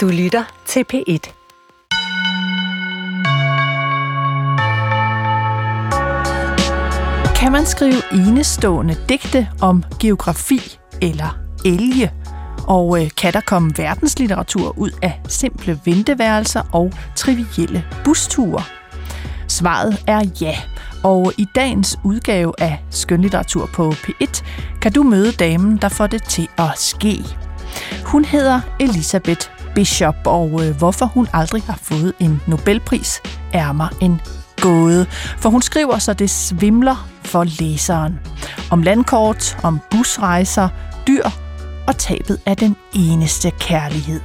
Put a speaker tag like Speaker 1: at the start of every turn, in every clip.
Speaker 1: Du lytter til P1.
Speaker 2: Kan man skrive enestående digte om geografi eller elge? Og øh, kan der komme verdenslitteratur ud af simple venteværelser og trivielle busture? Svaret er ja. Og i dagens udgave af Skønlitteratur på P1 kan du møde damen, der får det til at ske. Hun hedder Elisabeth Bishop, og øh, hvorfor hun aldrig har fået en Nobelpris, er mig en gåde. For hun skriver, så det svimler for læseren. Om landkort, om busrejser, dyr og tabet af den eneste kærlighed.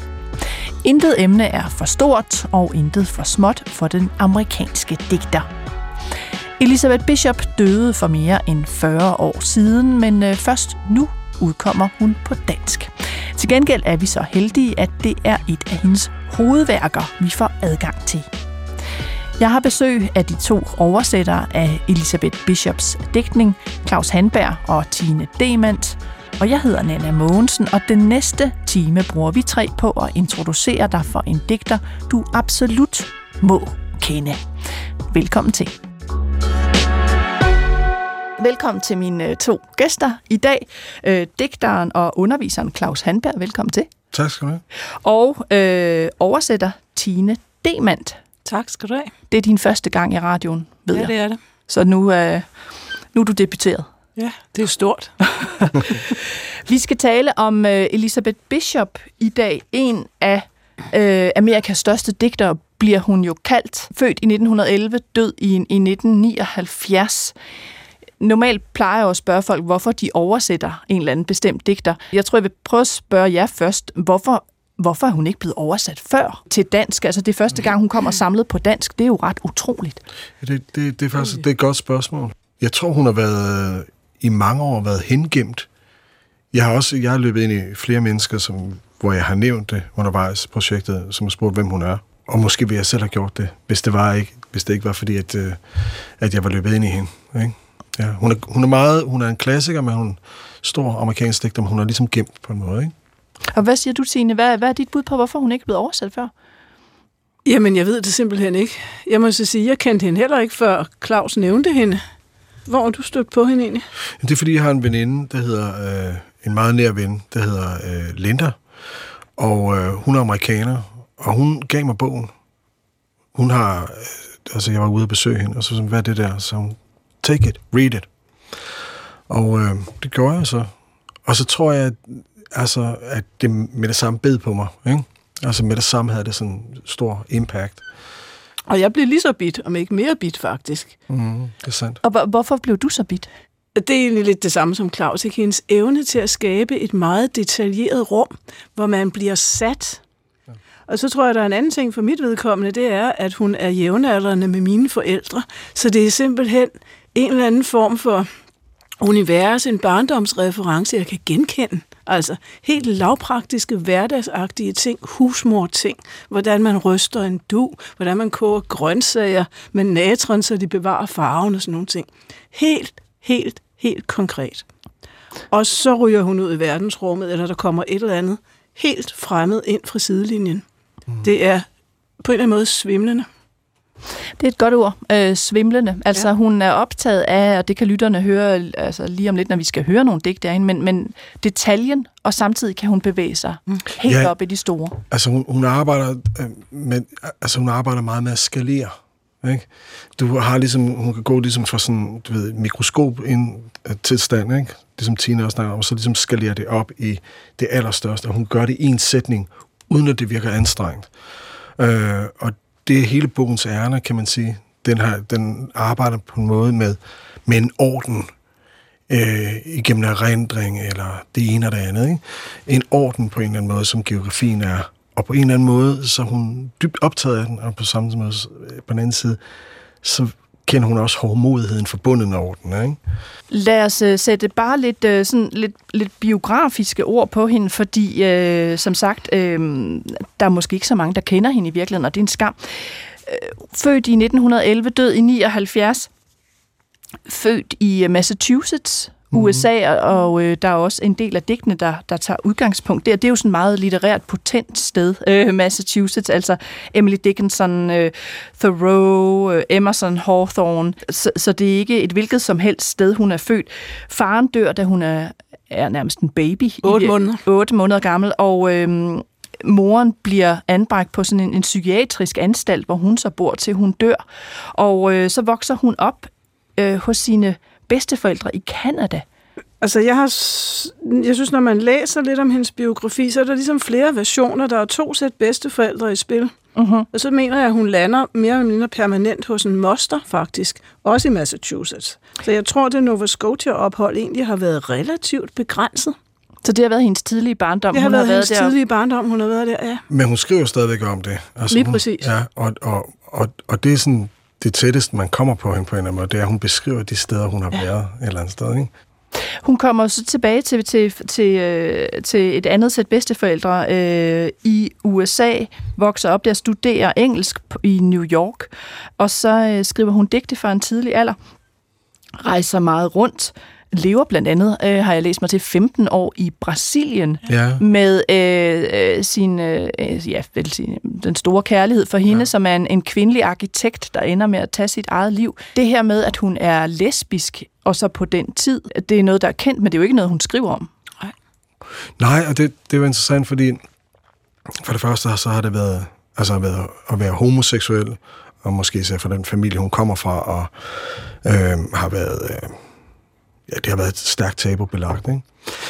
Speaker 2: Intet emne er for stort og intet for småt for den amerikanske digter. Elisabeth Bishop døde for mere end 40 år siden, men øh, først nu udkommer hun på dansk. Til gengæld er vi så heldige, at det er et af hendes hovedværker, vi får adgang til. Jeg har besøg af de to oversættere af Elisabeth Bishops digtning, Claus Handberg og Tine Demand. Og jeg hedder Nana Mogensen, og den næste time bruger vi tre på at introducere dig for en digter, du absolut må kende. Velkommen til. Velkommen til mine to gæster i dag. Øh, digteren og underviseren Claus Handberg, velkommen til.
Speaker 3: Tak skal du have.
Speaker 2: Og øh, oversætter Tine Demand.
Speaker 4: Tak skal du have.
Speaker 2: Det er din første gang i radioen, ved
Speaker 4: Ja,
Speaker 2: jeg.
Speaker 4: det er det.
Speaker 2: Så nu, øh, nu er du debuteret.
Speaker 4: Ja, det er jo stort.
Speaker 2: Vi skal tale om øh, Elisabeth Bishop i dag. En af øh, Amerikas største digtere bliver hun jo kaldt. Født i 1911, død i, i 1979. Normalt plejer jeg at spørge folk, hvorfor de oversætter en eller anden bestemt digter. Jeg tror, jeg vil prøve at spørge jer først. Hvorfor, hvorfor er hun ikke blevet oversat før til dansk? Altså det første gang, hun kommer samlet på dansk. Det er jo ret utroligt.
Speaker 3: Ja, Det, det, det er faktisk det er et godt spørgsmål. Jeg tror, hun har været øh, i mange år været hengemt. Jeg har også jeg har løbet ind i flere mennesker, som, hvor jeg har nævnt det undervejs projektet, som har spurgt, hvem hun er. Og måske ville jeg selv have gjort det, hvis det, var ikke, hvis det ikke var fordi, at, øh, at jeg var løbet ind i hende. Ikke? Ja, hun, er, hun, er meget, hun er en klassiker, men hun er stor amerikansk digter, men hun er ligesom gemt på en måde. Ikke?
Speaker 2: Og hvad siger du, Tine? Hvad, hvad er dit bud på, hvorfor hun ikke er blevet oversat før?
Speaker 4: Jamen, jeg ved det simpelthen ikke. Jeg må så sige, jeg kendte hende heller ikke, før Claus nævnte hende. Hvor er du stødt på hende egentlig?
Speaker 3: Det er fordi, jeg har en veninde, der hedder, øh, en meget nær ven, der hedder øh, Linda, og øh, hun er amerikaner, og hun gav mig bogen. Hun har, øh, altså jeg var ude at besøge hende, og så sådan, hvad er det der? Så hun, take it, read it. Og øh, det gjorde jeg så. Og så tror jeg, at, altså, at det med det samme bed på mig. Ikke? Altså med det samme havde det sådan en stor impact.
Speaker 4: Og jeg blev lige så bit, om ikke mere bit faktisk.
Speaker 3: Mm, det er sandt.
Speaker 2: Og hvor- hvorfor blev du så bit?
Speaker 4: Det er egentlig lidt det samme som Claus. Ikke? Hendes evne til at skabe et meget detaljeret rum, hvor man bliver sat. Og så tror jeg, der er en anden ting for mit vedkommende, det er, at hun er jævnaldrende med mine forældre. Så det er simpelthen en eller anden form for univers, en barndomsreference, jeg kan genkende. Altså helt lavpraktiske, hverdagsagtige ting, husmor-ting, hvordan man ryster en du, hvordan man koger grøntsager med natron, så de bevarer farven og sådan nogle ting. Helt, helt, helt konkret. Og så ryger hun ud i verdensrummet, eller der kommer et eller andet helt fremmed ind fra sidelinjen. Mm. Det er på en eller anden måde svimlende.
Speaker 2: Det er et godt ord, øh, svimlende. Altså ja. Hun er optaget af, og det kan lytterne høre altså, lige om lidt, når vi skal høre nogle digte derinde, men, men detaljen, og samtidig kan hun bevæge sig mm. helt
Speaker 3: Ja.
Speaker 2: op i de store.
Speaker 3: Altså hun, hun arbejder øh, med, altså hun arbejder meget med at skalere. Ikke? Du har ligesom, hun kan gå ligesom fra sådan, du ved, mikroskop ind øh, tilstand, ikke? Ligesom Tina også snakker om, og så ligesom skalere det op i det allerstørste. Og hun gør det i en sætning, uden at det virker anstrengt. Øh, og det er hele bogens ærne, kan man sige. Den, har, den arbejder på en måde med, med en orden øh, igennem erindring, eller det ene og det andet. Ikke? En orden på en eller anden måde, som geografien er. Og på en eller anden måde, så er hun dybt optaget af den, og på samme måde, øh, på den anden side, så kender hun også hårdmodigheden forbundet med orden. Ikke?
Speaker 2: Lad os uh, sætte bare lidt, uh, sådan, lidt, lidt biografiske ord på hende, fordi uh, som sagt, uh, der er måske ikke så mange, der kender hende i virkeligheden, og det er en skam. Uh, født i 1911, død i 79, født i Massachusetts, USA, og øh, der er også en del af digtene, der, der tager udgangspunkt der. Det er jo sådan et meget litterært potent sted, øh, Massachusetts, altså Emily Dickinson, øh, Thoreau, øh, Emerson, Hawthorne, så, så det er ikke et hvilket som helst sted, hun er født. Faren dør, da hun er, er nærmest en baby.
Speaker 4: 8 måneder.
Speaker 2: 8 måneder gammel, og... Øh, moren bliver anbragt på sådan en, en psykiatrisk anstalt, hvor hun så bor til hun dør. Og øh, så vokser hun op øh, hos sine bedsteforældre i Kanada.
Speaker 4: Altså, jeg, har, jeg synes, når man læser lidt om hendes biografi, så er der ligesom flere versioner. Der er to sæt bedsteforældre i spil. Uh-huh. Og så mener jeg, at hun lander mere eller mindre permanent hos en moster, faktisk. Også i Massachusetts. Så jeg tror, det Nova Scotia-ophold egentlig har været relativt begrænset.
Speaker 2: Så det har været hendes tidlige barndom?
Speaker 4: Det har
Speaker 2: hun
Speaker 4: været,
Speaker 2: har
Speaker 4: hendes
Speaker 2: været der.
Speaker 4: tidlige barndom, hun har været der, ja.
Speaker 3: Men hun skriver stadigvæk om det. Altså,
Speaker 4: Lige
Speaker 3: hun,
Speaker 4: præcis.
Speaker 3: Ja, og, og, og, og det er sådan det tætteste, man kommer på hende på en eller anden måde, det er, at hun beskriver de steder, hun har ja. været et eller andet sted. Ikke?
Speaker 2: Hun kommer så tilbage til, til, til, øh, til et andet sæt bedsteforældre øh, i USA, vokser op der, studerer engelsk i New York, og så øh, skriver hun digte fra en tidlig alder, rejser meget rundt, lever blandt andet, øh, har jeg læst mig til, 15 år i Brasilien
Speaker 3: Ja.
Speaker 2: med øh, øh, sin, øh, ja, vel, sin, den store kærlighed for hende, ja. som er en, en kvindelig arkitekt, der ender med at tage sit eget liv. Det her med, at hun er lesbisk, og så på den tid, det er noget, der er kendt, men det er jo ikke noget, hun skriver om.
Speaker 3: Nej, og det, det er jo interessant, fordi for det første så har det været, altså været at være homoseksuel, og måske især for den familie, hun kommer fra, og øh, har været, øh, ja, det har været et stærkt tabubelagt, ikke?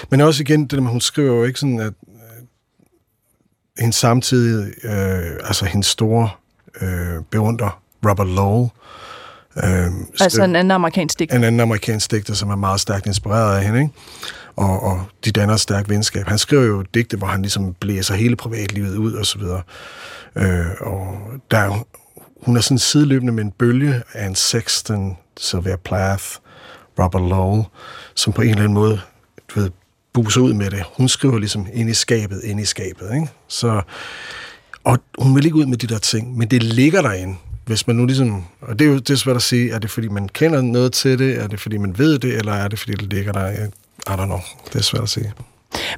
Speaker 3: Men også igen, det der med, hun skriver jo ikke sådan, at øh, hendes samtidig, øh, altså hendes store øh, beundrer, Robert Lowell, øh,
Speaker 2: Altså en anden amerikansk digter.
Speaker 3: en anden amerikansk digter, som er meget stærkt inspireret af hende, ikke? Og, og de danner et stærkt venskab. Han skriver jo digte, hvor han ligesom blæser hele privatlivet ud og så videre. Øh, og der er, hun er sådan sideløbende med en bølge af en Sexton, Sylvia Plath, Robert Lowell, som på en eller anden måde, du ved, buser ud med det. Hun skriver ligesom ind i skabet, ind i skabet, ikke? Så, og hun vil ikke ud med de der ting, men det ligger derinde. Hvis man nu ligesom, og det er jo det er svært at sige, er det fordi man kender noget til det, er det fordi man ved det, eller er det fordi det ligger der? I don't know. Det er svært at sige.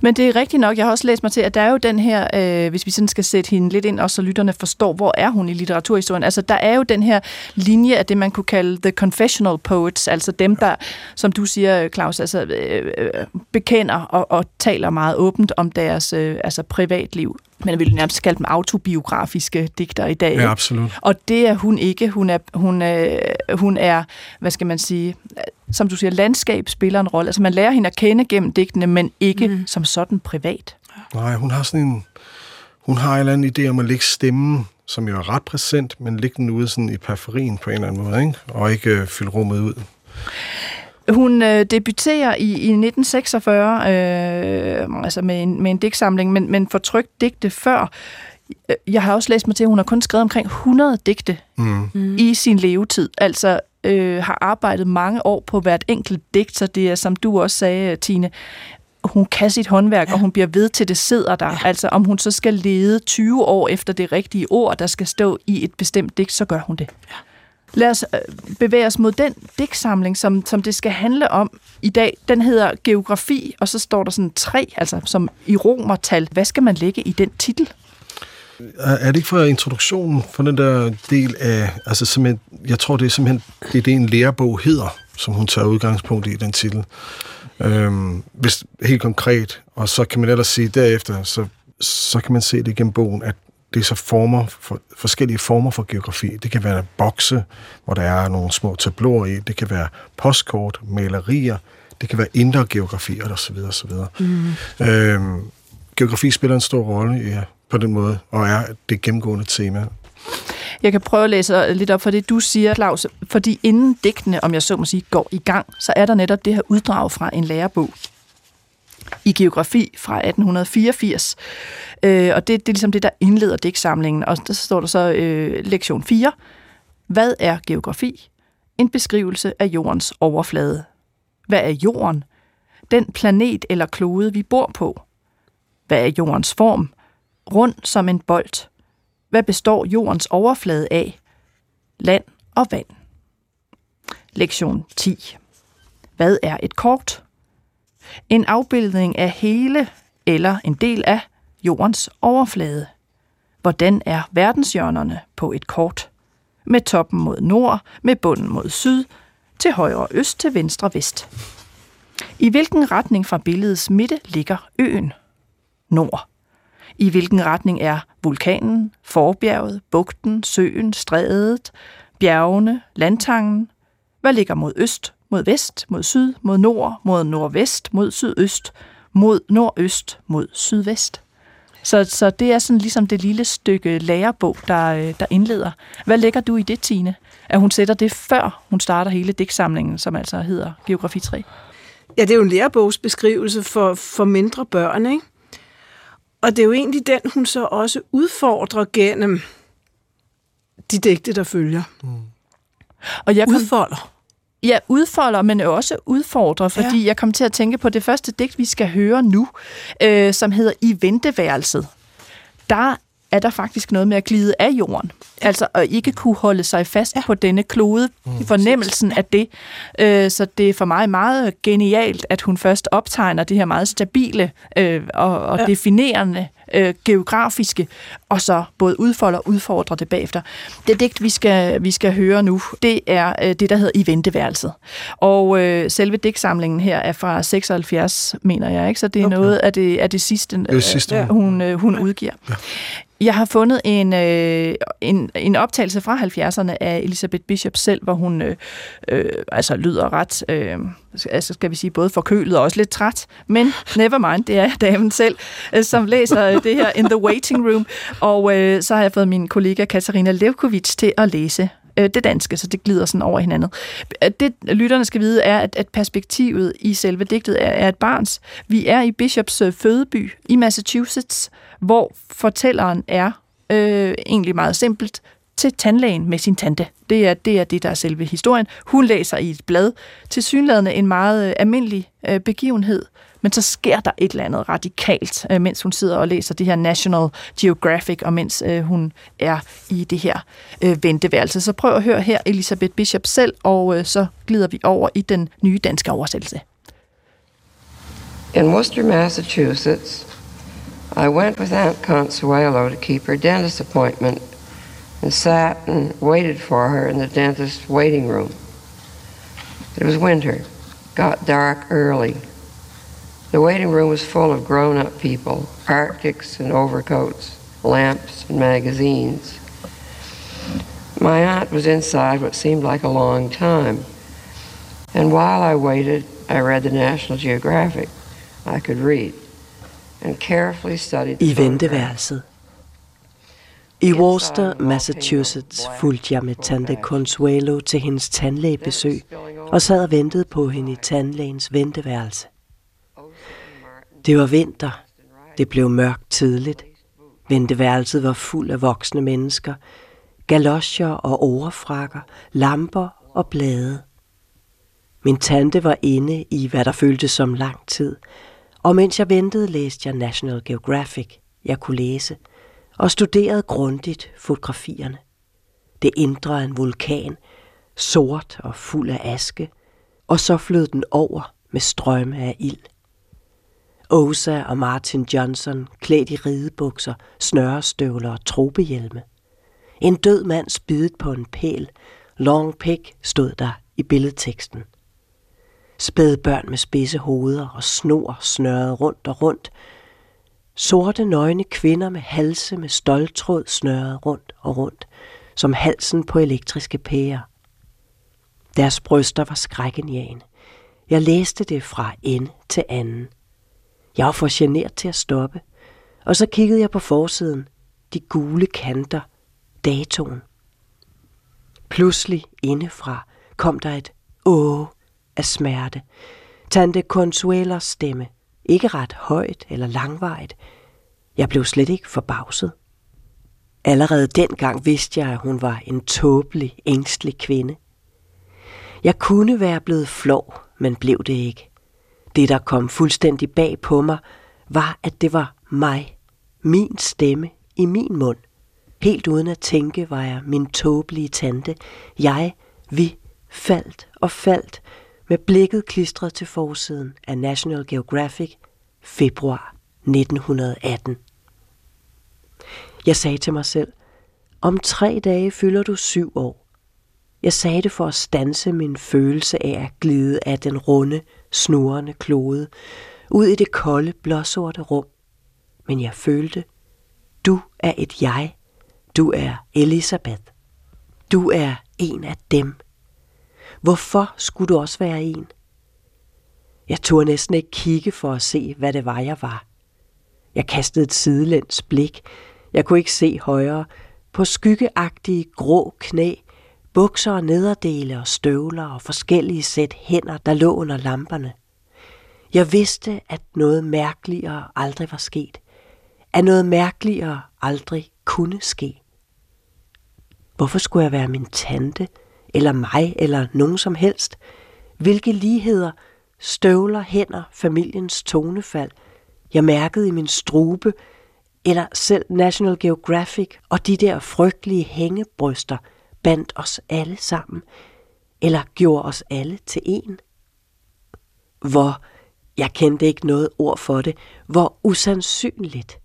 Speaker 2: Men det er rigtigt nok, jeg har også læst mig til, at der er jo den her, øh, hvis vi sådan skal sætte hende lidt ind, også så lytterne forstår, hvor er hun i litteraturhistorien. Altså, der er jo den her linje af det, man kunne kalde the confessional poets, altså dem, der, som du siger, Claus, altså, øh, øh bekender og, og taler meget åbent om deres øh, altså privatliv. Men jeg vil nærmest kalde dem autobiografiske digter i dag.
Speaker 3: Ja, absolut.
Speaker 2: Og det er hun ikke. Hun er, hun, er, hun er, hvad skal man sige, som du siger, landskab spiller en rolle. Altså man lærer hende at kende gennem digtene, men ikke mm. som sådan privat.
Speaker 3: Nej, hun har sådan en, hun har en eller anden idé om at lægge stemmen, som jo er ret præsent, men lægge den ude sådan i periferien på en eller anden måde, ikke? og ikke øh, fylde rummet ud.
Speaker 2: Hun øh, debuterer i, i 1946, øh, altså med en, med en digtsamling, men, men får trykt digte før. Øh, Jeg har også læst mig til, at hun har kun skrevet omkring 100 digte
Speaker 3: Mm.
Speaker 2: mm. i sin levetid. Altså øh, har arbejdet mange år på hvert enkelt digt, så det er, som du også sagde, Tine, hun kan sit håndværk, ja. og hun bliver ved til det sidder der. Ja. Altså om hun så skal lede 20 år efter det rigtige ord, der skal stå i et bestemt digt, så gør hun det. Ja. Lad os øh, bevæge os mod den digtsamling, som, som det skal handle om i dag. Den hedder Geografi, og så står der sådan tre, altså som i romertal. Hvad skal man lægge i den titel?
Speaker 3: Er det ikke for introduktionen for den der del af, altså simpelthen, jeg tror det er simpelthen, det er det en lærebog hedder, som hun tager udgangspunkt i, den titel. Øhm, hvis helt konkret, og så kan man ellers sige derefter, så, så kan man se det gennem bogen, at det er så former, for, forskellige former for geografi. Det kan være bokse, hvor der er nogle små tabloer i. Det kan være postkort, malerier. Det kan være indre geografi, og så videre, og så videre. Mm. Øhm, geografi spiller en stor rolle ja, på den måde, og er det gennemgående tema.
Speaker 2: Jeg kan prøve at læse lidt op for det, du siger, Claus. Fordi inden digtene, om jeg så må sige, går i gang, så er der netop det her uddrag fra en lærebog i geografi fra 1884. Øh, og det, det er ligesom det, der indleder digtsamlingen. Og der står der så øh, lektion 4. Hvad er geografi? En beskrivelse af jordens overflade. Hvad er jorden? Den planet eller klode, vi bor på. Hvad er jordens form? Rund som en bold. Hvad består jordens overflade af? Land og vand. Lektion 10. Hvad er et kort? En afbildning af hele eller en del af jordens overflade. Hvordan er verdenshjørnerne på et kort? Med toppen mod nord, med bunden mod syd, til højre og øst, til venstre og vest. I hvilken retning fra billedets midte ligger øen? Nord. I hvilken retning er vulkanen, forbjerget, bugten, søen, strædet, bjergene, landtangen? Hvad ligger mod øst, mod vest, mod syd, mod nord, mod nordvest, mod sydøst, mod nordøst, mod sydvest? Så, så det er sådan ligesom det lille stykke lærebog, der, øh, der indleder. Hvad lægger du i det, Tine? At hun sætter det før hun starter hele digtsamlingen, som altså hedder Geografi 3?
Speaker 4: Ja, det er jo en lærebogsbeskrivelse for, for mindre børn, ikke? Og det er jo egentlig den, hun så også udfordrer gennem de digte, der følger. Mm.
Speaker 2: Og jeg kom,
Speaker 4: Udfolder.
Speaker 2: Ja, udfolder, men også udfordrer, fordi ja. jeg kom til at tænke på det første digt, vi skal høre nu, øh, som hedder I venteværelset. Der er der faktisk noget med at glide af jorden. Altså at ikke kunne holde sig fast ja. på denne klode. Mm. Fornemmelsen af det. Øh, så det er for mig meget genialt, at hun først optegner det her meget stabile øh, og, og ja. definerende øh, geografiske, og så både udfolder og udfordrer det bagefter. Det digt, vi skal, vi skal høre nu, det er øh, det, der hedder I venteværelset. Og øh, selve digtsamlingen her er fra 76, mener jeg, ikke? så det er okay. noget af det, af det sidste,
Speaker 3: det sidste.
Speaker 2: Øh, hun, øh, hun udgiver. Ja. Jeg har fundet en, øh, en, en optagelse fra 70'erne af Elisabeth Bishop selv, hvor hun øh, øh, altså lyder ret, øh, altså skal vi sige, både forkølet og også lidt træt, men never mind, det er damen selv, øh, som læser det her In the Waiting Room, og øh, så har jeg fået min kollega Katarina Levkovic til at læse øh, det danske, så det glider sådan over hinanden. Øh, det lytterne skal vide er, at, at perspektivet i selve digtet er, er et barns. Vi er i Bishops øh, fødeby i Massachusetts, hvor fortælleren er øh, egentlig meget simpelt til tandlægen med sin tante. Det er, det er det, der er selve historien. Hun læser i et blad til synlædende en meget øh, almindelig øh, begivenhed, men så sker der et eller andet radikalt, øh, mens hun sidder og læser det her National Geographic, og mens øh, hun er i det her øh, venteværelse. Så prøv at høre her Elisabeth Bishop selv, og øh, så glider vi over i den nye danske oversættelse.
Speaker 1: In Worcester, Massachusetts, I went with Aunt Consuelo to keep her dentist appointment and sat and waited for her in the dentist's waiting room. It was winter, got dark early. The waiting room was full of grown up people, Arctics and overcoats, lamps and magazines. My aunt was inside what seemed like a long time. And while I waited, I read the National Geographic. I could read.
Speaker 5: I venteværelset. I Worcester, Massachusetts, fulgte jeg med tante Consuelo til hendes tandlægebesøg og sad og ventede på hende i tandlægens venteværelse. Det var vinter. Det blev mørkt tidligt. Venteværelset var fuld af voksne mennesker. Galoscher og overfrakker, lamper og blade. Min tante var inde i, hvad der føltes som lang tid. Og mens jeg ventede, læste jeg National Geographic. Jeg kunne læse. Og studerede grundigt fotografierne. Det indre af en vulkan. Sort og fuld af aske. Og så flød den over med strømme af ild. Osa og Martin Johnson klædt i ridebukser, snørestøvler og tropehjelme. En død mand spidet på en pæl. Long pig stod der i billedteksten. Spæde børn med spidse hoveder og snor snørret rundt og rundt. Sorte nøgne kvinder med halse med stoltråd snørret rundt og rundt, som halsen på elektriske pærer. Deres bryster var skrækkenjagende. Jeg læste det fra ende til anden. Jeg var for genert til at stoppe, og så kiggede jeg på forsiden. De gule kanter. Datoen. Pludselig indefra kom der et åh af smerte. Tante Consuelas stemme. Ikke ret højt eller langvejt. Jeg blev slet ikke forbavset. Allerede dengang vidste jeg, at hun var en tåbelig, ængstelig kvinde. Jeg kunne være blevet flov, men blev det ikke. Det, der kom fuldstændig bag på mig, var, at det var mig, min stemme i min mund. Helt uden at tænke var jeg min tåbelige tante. Jeg, vi, faldt og faldt, med blikket klistret til forsiden af National Geographic, februar 1918. Jeg sagde til mig selv, om tre dage fylder du syv år. Jeg sagde det for at stanse min følelse af at glide af den runde, snurrende klode, ud i det kolde, blåsorte rum. Men jeg følte, du er et jeg. Du er Elisabeth. Du er en af dem. Hvorfor skulle du også være en? Jeg turde næsten ikke kigge for at se, hvad det var, jeg var. Jeg kastede et sidelæns blik. Jeg kunne ikke se højere. På skyggeagtige grå knæ, bukser og nederdele og støvler og forskellige sæt hænder, der lå under lamperne. Jeg vidste, at noget mærkeligere aldrig var sket. At noget mærkeligere aldrig kunne ske. Hvorfor skulle jeg være min tante, eller mig, eller nogen som helst? Hvilke ligheder, støvler, hænder, familiens tonefald, jeg mærkede i min strube, eller selv National Geographic og de der frygtelige hængebryster bandt os alle sammen, eller gjorde os alle til en. Hvor, jeg kendte ikke noget ord for det, hvor usandsynligt.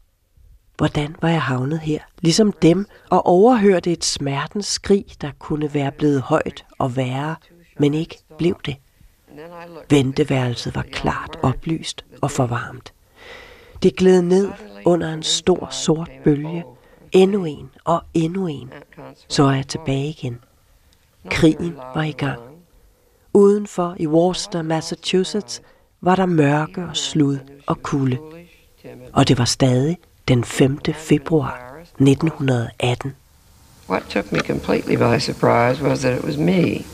Speaker 5: Hvordan var jeg havnet her, ligesom dem, og overhørte et smertens skrig, der kunne være blevet højt og værre, men ikke blev det. Venteværelset var klart oplyst og forvarmt. Det gled ned under en stor sort bølge. Endnu en og endnu en. Så er jeg tilbage igen. Krigen var i gang. Udenfor i Worcester, Massachusetts, var der mørke og slud og kulde. Og det var stadig den 5. februar 1918.
Speaker 1: What took me completely by surprise was that it was me,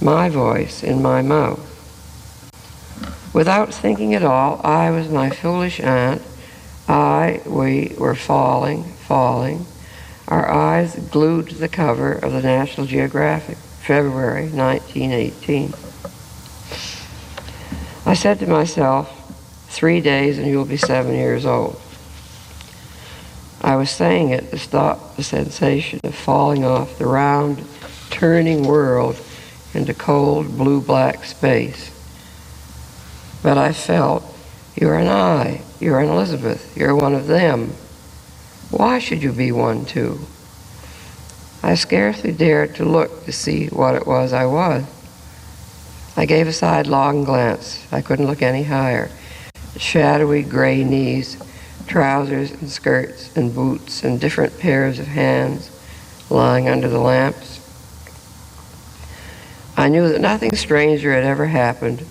Speaker 1: my voice in my mouth. Without thinking at all, I was my foolish aunt. I, we were falling, falling, our eyes glued to the cover of the National Geographic, February 1918. I said to myself, three days and you'll be seven years old. I was saying it to stop the sensation of falling off the round, turning world into cold blue-black space. But I felt, you're an I, you're an Elizabeth, you're one of them. Why should you be one too? I scarcely dared to look to see what it was I was. I gave a sidelong glance. I couldn't look any higher. Shadowy gray knees, trousers and skirts and boots and different pairs of hands lying under the lamps. I knew that nothing stranger had ever happened.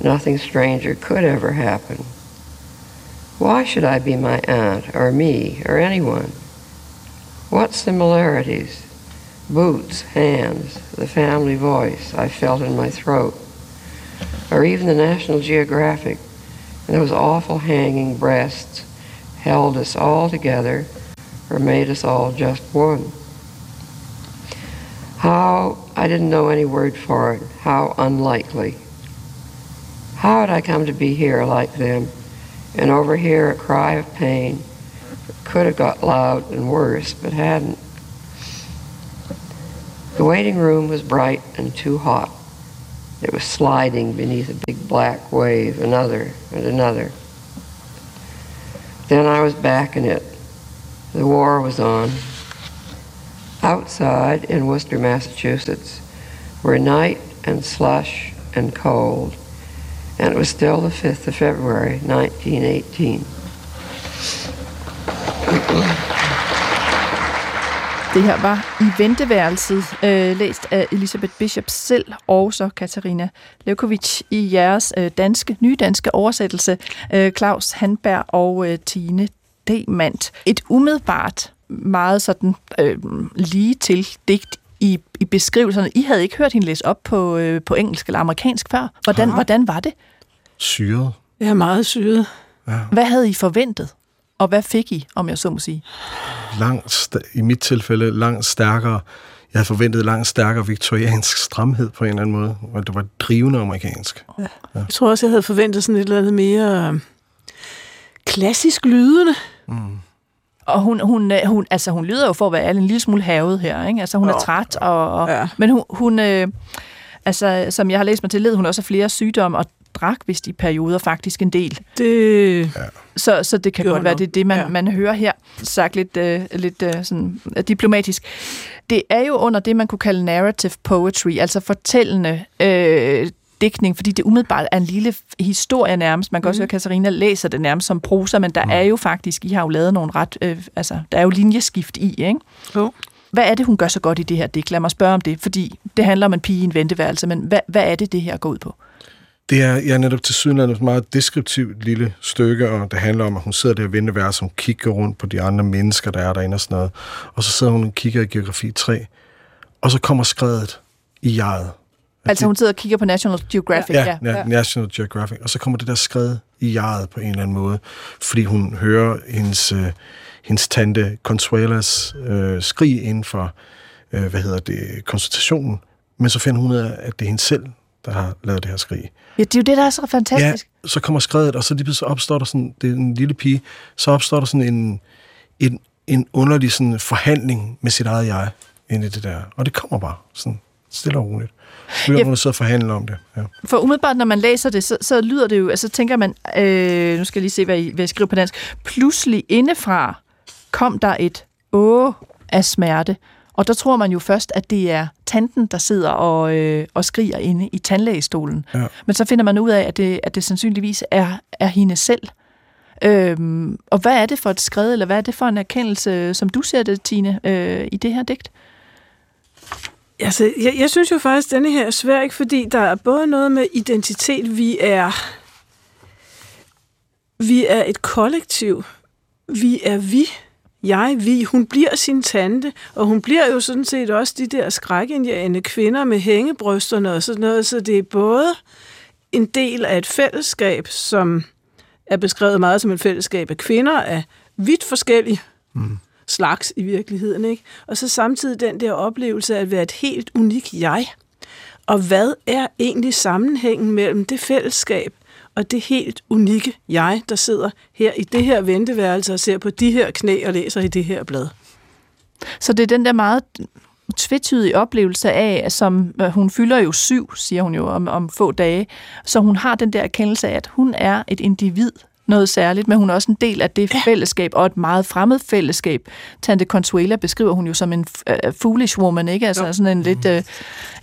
Speaker 1: Nothing stranger could ever happen. Why should I be my aunt or me or anyone? What similarities? Boots, hands, the family voice I felt in my throat, or even the National Geographic and those awful hanging breasts held us all together or made us all just one. How, I didn't know any word for it, how unlikely. How had I come to be here like them and overhear a cry of pain that could have got loud and worse, but hadn't? The waiting room was bright and too hot. It was sliding beneath a big black wave, another and another. Then I was back in it. The war was on. Outside in Worcester, Massachusetts, were night and slush and cold, and it was still the 5th of February, 1918.
Speaker 2: Det her var i venteværelset, øh, læst af Elisabeth Bishop selv, og så Katarina Levkovic i jeres øh, danske, nye danske oversættelse, øh, Claus Handberg og øh, Tine Demand. Et umiddelbart meget sådan øh, lige til digt i, i beskrivelserne. I havde ikke hørt hende læse op på, øh, på engelsk eller amerikansk før. Hvordan, hvordan var det?
Speaker 3: Syret.
Speaker 4: Er meget syret.
Speaker 2: Hvad havde I forventet? Og hvad fik I, om jeg så må sige?
Speaker 3: Langt, I mit tilfælde langt stærkere. Jeg havde forventet langt stærkere viktoriansk stramhed på en eller anden måde. Og det var drivende amerikansk.
Speaker 4: Jeg tror også, jeg havde forventet sådan et eller andet mere øh, klassisk lydende.
Speaker 2: Og hun, hun, øh, hun, altså hun lyder jo for at være en lille smule havet her, ikke? Altså hun er træt, og, og,
Speaker 4: Ja.
Speaker 2: men hun, hun, øh, Altså, som jeg har læst mig til, led hun også af flere sygdomme, og drak vist i perioder faktisk en del.
Speaker 4: Det... Ja.
Speaker 2: Så, så det kan
Speaker 4: Gjorde
Speaker 2: godt være, det er det, man,
Speaker 4: Ja.
Speaker 2: man hører her, sagt lidt, øh, lidt øh, sådan, øh, diplomatisk. Det er jo under det, man kunne kalde narrative poetry, altså fortællende øh, digtning, fordi det umiddelbart er en lille historie nærmest. Man kan også høre, at Katarina læser det nærmest som prosa, men der er jo faktisk, I har jo lavet nogle ret, øh, altså, der er jo linjeskift i, ikke?
Speaker 4: Jo.
Speaker 2: Hvad er det, hun gør så godt i det her digt? Lad mig spørge om det, fordi det handler om en pige i en venteværelse, men hvad, hvad er det, det her går ud på?
Speaker 3: Det er, jeg er netop til sydenlandet et meget deskriptivt lille stykke, og det handler om, at hun sidder der i venteværelset, hun kigger rundt på de andre mennesker, der er derinde og sådan noget. Og så sidder hun og kigger i geografi 3, og så kommer skredet i jeget.
Speaker 2: Altså hun sidder og kigger på National Geographic,
Speaker 3: Ja, ja, National Geographic. Og så kommer det der skred i jeget på en eller anden måde, fordi hun hører hendes, øh, hendes tante Consuelas øh, skrig inden for, øh, hvad hedder det, konsultationen. Men så finder hun ud af, at det er hende selv, der har lavet det her skrig.
Speaker 2: Ja, det er jo det, der er så fantastisk.
Speaker 3: Ja, så kommer skredet, og så lige pludselig opstår der sådan, det er en lille pige, så opstår der sådan en, en, en underlig sådan forhandling med sit eget jeg ind i det der. Og det kommer bare sådan stille og roligt. Begynder
Speaker 2: Ja.
Speaker 3: hun at sidde og forhandle om det. Ja.
Speaker 2: For umiddelbart, når man læser det, så, så lyder det jo, altså tænker man, øh, nu skal jeg lige se, hvad, I, hvad jeg skriver på dansk, pludselig indefra kom der et åh af smerte, og der tror man jo først, at det er tanten, der sidder og, øh, og skriger inde i tandlægestolen.
Speaker 3: Ja.
Speaker 2: Men så finder man ud af, at det, at det sandsynligvis er, er hende selv. Øhm, og hvad er det for et skred, eller hvad er det for en erkendelse, som du ser det, Tine, øh, i det her digt?
Speaker 4: Altså, jeg, jeg synes jo faktisk, at denne her er svær, ikke? fordi der er både noget med identitet, vi er, vi er et kollektiv, vi er vi, jeg, vi. Hun bliver sin tante, og hun bliver jo sådan set også de der skrækindjagende kvinder med hængebrysterne og sådan noget, så det er både en del af et fællesskab, som er beskrevet meget som et fællesskab af kvinder af vidt forskellige mm. slags i virkeligheden, ikke? Og så samtidig den der oplevelse af at være et helt unik jeg. Og hvad er egentlig sammenhængen mellem det fællesskab og det helt unikke jeg, der sidder her i det her venteværelse og ser på de her knæ og læser i det her blad?
Speaker 2: Så det er den der meget tvetydige oplevelse af, som øh, hun fylder jo syv, siger hun jo om, om få dage, så hun har den der erkendelse af, at hun er et individ, noget særligt, men hun er også en del af det ja. fællesskab, og et meget fremmed fællesskab. Tante Consuela beskriver hun jo som en uh, foolish woman, ikke? Altså sådan en lidt, uh,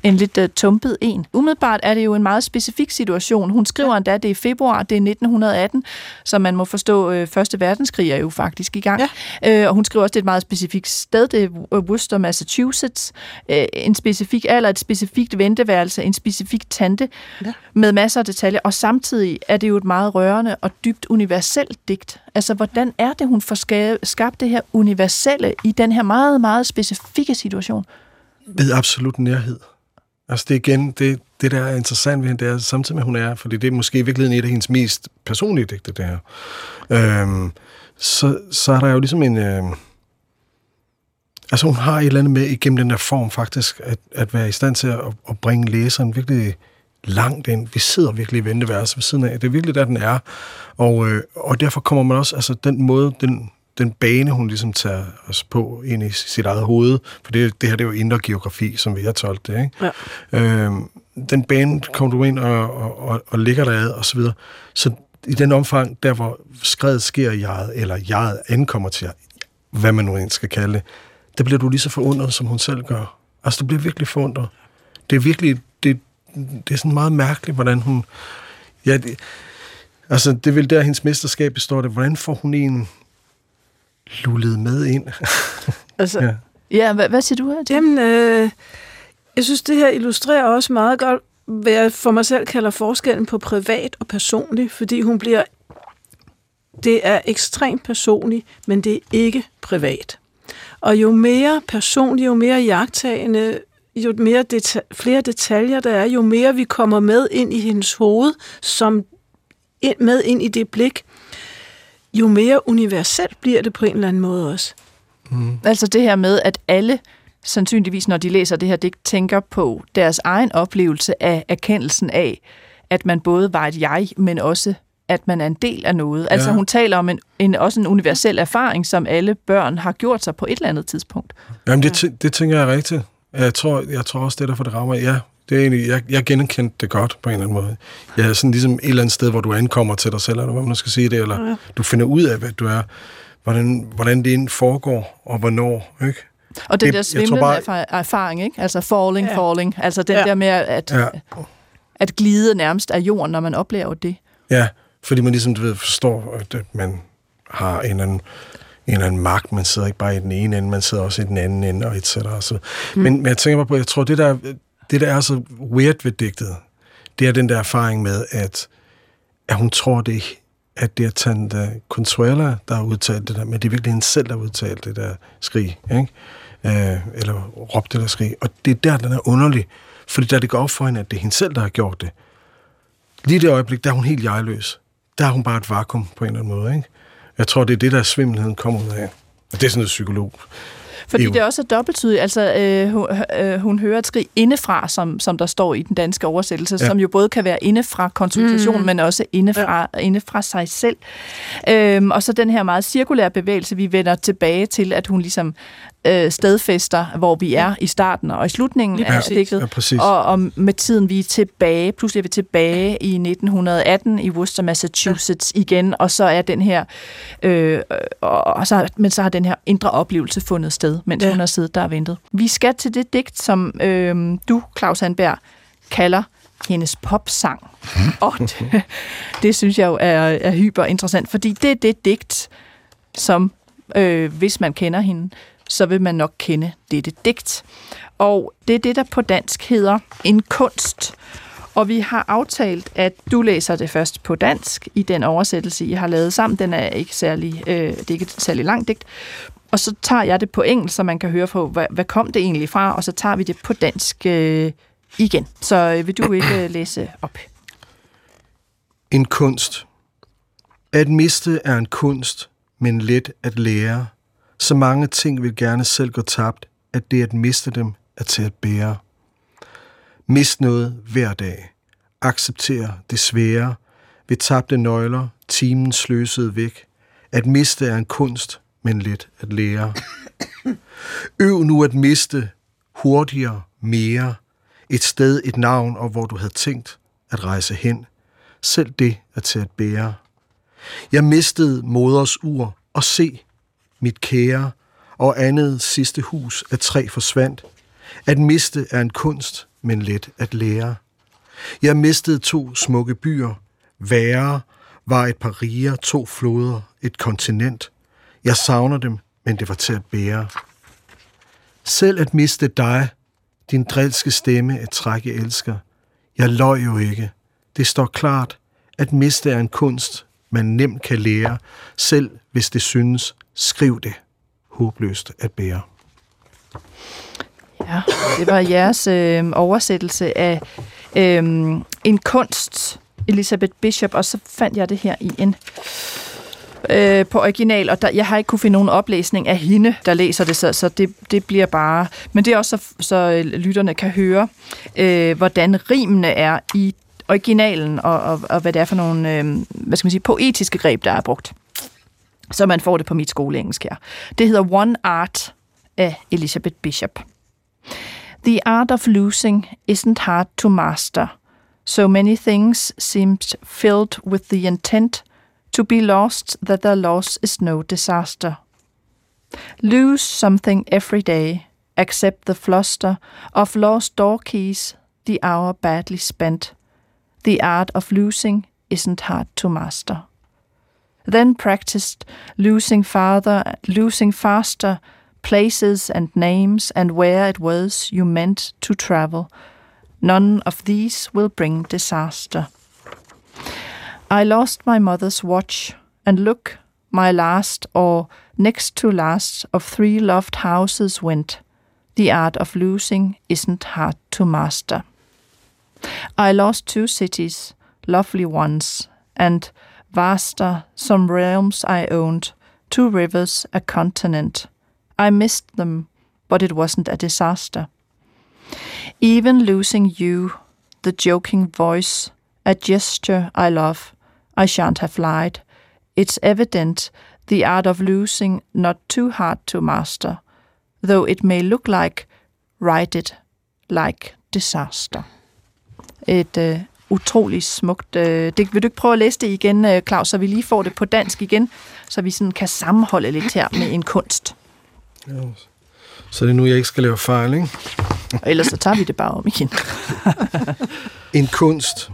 Speaker 2: en lidt uh, tumpet en. Umiddelbart er det jo en meget specifik situation. Hun skriver endda, det er i februar, det er 1918, så man må forstå, uh, Første Verdenskrig er jo faktisk i gang. Ja. Uh, og hun skriver også, det er et meget specifikt sted, det er Worcester, Massachusetts. Uh, en specifik alder, et specifikt venteværelse, en specifik tante, ja. med masser af detaljer, og samtidig er det jo et meget rørende og dybt universelt digt. Altså, hvordan er det, hun får ska- skabt det her universelle i den her meget, meget specifikke situation?
Speaker 3: Ved absolut nærhed. Altså det er igen, det, det der er interessant ved hende, det er samtidig med, at hun er, fordi det er måske i virkeligheden et af hendes mest personlige digte, det her. Øhm, så, så er der jo ligesom en... Øh, altså hun har et eller andet med igennem den der form faktisk, at, at være i stand til at, at bringe læseren virkelig langt ind. Vi sidder virkelig i venteværelset ved siden af. Det er virkelig der, den er. Og, øh, og derfor kommer man også, altså den måde, den, den bane, hun ligesom tager os på ind i sit eget hoved, for det, det her det er jo indre geografi, som vi har tolket det, ikke? Ja. Øhm, den bane kommer du ind og, og, og, og ligger der ad, og så videre. Så i den omfang, der hvor skredet sker i jeget, eller jeget ankommer til hvad man nu egentlig skal kalde det, der bliver du lige så forundret, som hun selv gør. Altså, du bliver virkelig forundret. Det er virkelig, det, det er sådan meget mærkeligt, hvordan hun... Ja, det, altså, det er vel der, hendes mesterskab består det. Hvordan får hun en lullet med ind?
Speaker 4: Altså,
Speaker 3: ja.
Speaker 2: Ja, hvad, hvad siger du her?
Speaker 4: Jamen, øh, jeg synes, det her illustrerer også meget godt, hvad jeg for mig selv kalder forskellen på privat og personlig, fordi hun bliver... Det er ekstremt personligt, men det er ikke privat. Og jo mere personligt, jo mere jagttagende, jo mere deta- flere detaljer der er, jo mere vi kommer med ind i hendes hoved, som ind, med ind i det blik, jo mere universelt bliver det på en eller anden måde også.
Speaker 2: Mm. Altså det her med, at alle sandsynligvis, når de læser det her digt, tænker på deres egen oplevelse af erkendelsen af, at man både var et jeg, men også at man er en del af noget. Altså
Speaker 3: Ja.
Speaker 2: hun taler om en, en, også en universel erfaring, som alle børn har gjort sig på et eller andet tidspunkt.
Speaker 3: Jamen, det, det tænker jeg er rigtigt. Jeg tror, jeg tror også, det er derfor, det rammer. Ja, Det er egentlig, jeg, jeg genkendte det godt på en eller anden måde. Jeg er sådan ligesom et eller andet sted, hvor du ankommer til dig selv, eller hvad man skal sige det, eller ja. du finder ud af, hvad du er, hvordan, hvordan det foregår, og hvornår, ikke?
Speaker 2: Og det, det der svimlende bare... erfaring, ikke? Altså falling, ja. falling. Altså den ja. der med at, ja. at glide nærmest af jorden, når man oplever det.
Speaker 3: Ja, fordi man ligesom, du ved, forstår, at man har en eller anden en eller anden magt. Man sidder ikke bare i den ene ende, man sidder også i den anden ende, og et cetera. Så, mm. men, men jeg tænker bare på, jeg tror, det der, det der er så weird ved digtet, det er den der erfaring med, at, at hun tror det at det er Tante Consuela, der har udtalt det der, men det er virkelig hende selv, der har udtalt det der skrig, ikke? Øh, eller råbt det der skrig. Og det er der, den er underlig, fordi da det går op for hende, at det er hende selv, der har gjort det, lige det øjeblik, der er hun helt jegløs. Der er hun bare et vakuum på en eller anden måde, ikke? Jeg tror, det er det, der svimmelheden kommer ud af. Og det er sådan noget psykolog.
Speaker 2: Fordi jo. det er også dobbelttydigt. Altså, øh, hun, øh, hun hører et skrig indefra, som, som der står i den danske oversættelse, ja. som jo både kan være indefra konsultation, mm. men også indefra, ja. indefra sig selv. Øhm, og så den her meget cirkulære bevægelse, vi vender tilbage til, at hun ligesom øh, stedfester, hvor vi er i starten og i slutningen Lige af stikket. Ja, og, og med tiden vi er tilbage, pludselig er vi tilbage i 1918 i Worcester, Massachusetts ja. igen, og så er den her, øh, og så, men så har den her indre oplevelse fundet sted, mens ja. hun har siddet der og ventet. Vi skal til det digt, som øh, du, Claus Handberg, kalder hendes popsang. og det, det synes jeg jo er, er hyper interessant, fordi det er det digt, som, øh, hvis man kender hende, så vil man nok kende dette digt. Og det er det, der på dansk hedder en kunst. Og vi har aftalt, at du læser det først på dansk i den oversættelse, I har lavet sammen. Den er ikke særlig, øh, det er ikke et særlig langt digt. Og så tager jeg det på engelsk, så man kan høre på, hvad, hvad kom det egentlig fra, og så tager vi det på dansk øh, igen. Så øh, vil du ikke øh, læse op?
Speaker 3: En kunst. At miste er en kunst, men let at lære. Så mange ting vil gerne selv gå tabt, at det at miste dem er til at bære. Mist noget hver dag. Accepter det svære. Ved tabte nøgler, timen sløset væk. At miste er en kunst, men let at lære. Øv nu at miste hurtigere, mere. Et sted, et navn, og hvor du havde tænkt at rejse hen. Selv det er til at bære. Jeg mistede moders ur, og se, mit kære, og andet sidste hus af træ forsvandt. At miste er en kunst, men let at lære. Jeg mistede to smukke byer. Værre var et par riger, to floder, et kontinent. Jeg savner dem, men det var til at bære. Selv at miste dig, din drilske stemme, et træk, jeg elsker. Jeg løj jo ikke. Det står klart, at miste er en kunst, man nemt kan lære, selv hvis det synes, skriv det. Håbløst at bære.
Speaker 2: Ja, det var jeres øh, oversættelse af øh, en kunst, Elisabeth Bishop, og så fandt jeg det her i en øh, på original, og der, jeg har ikke kunne finde nogen oplæsning af hende, der læser det, så, så det, det bliver bare... Men det er også så, så øh, lytterne kan høre, øh, hvordan rimene er i originalen, og, og, og hvad det er for nogle, øh, hvad skal man sige, poetiske greb, der er brugt. Så man får det på mit skoleengelsk her. Det hedder One Art af Elizabeth Bishop. The art of losing isn't hard to master. So many things seems filled with the intent to be lost that their loss is no disaster. Lose something every day, accept the fluster of lost door keys, the hour badly spent. The art of losing isn't hard to master. Then practiced losing farther, losing faster places and names and where it was you meant to travel. None of these will bring disaster. I lost my mother's watch, and look, my last or next to last of three loved houses went. The art of losing isn't hard to master. I lost two cities, lovely ones, and vaster, some realms I owned, two rivers, a continent. I missed them, but it wasn't a disaster. Even losing you, the joking voice, a gesture I love, I shan't have lied. It's evident the art of losing not too hard to master, though it may look like write it like disaster. Et øh, utroligt smukt... Øh, det, vil du ikke prøve at læse det igen, øh, Claus, så vi lige får det på dansk igen, så vi sådan kan sammenholde lidt her med en kunst.
Speaker 3: Så det er nu, jeg ikke skal lave fejl, ikke?
Speaker 2: Og ellers så tager vi det bare om igen.
Speaker 3: En kunst.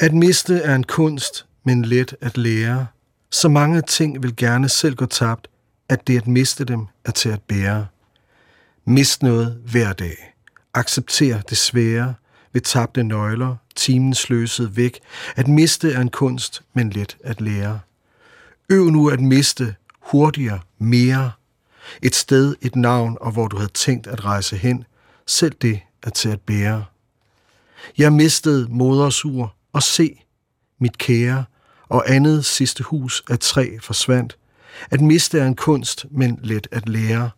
Speaker 3: At miste er en kunst, men let at lære. Så mange ting vil gerne selv gå tabt, at det at miste dem er til at bære. Mist noget hver dag. Accepter det svære ved tabte nøgler, timen sløset væk. At miste er en kunst, men let at lære. Øv nu at miste hurtigere, mere. Et sted, et navn, og hvor du havde tænkt at rejse hen. Selv det er til at bære. Jeg mistede modersur, og se, mit kære, og andet sidste hus af træ forsvandt. At miste er en kunst, men let at lære.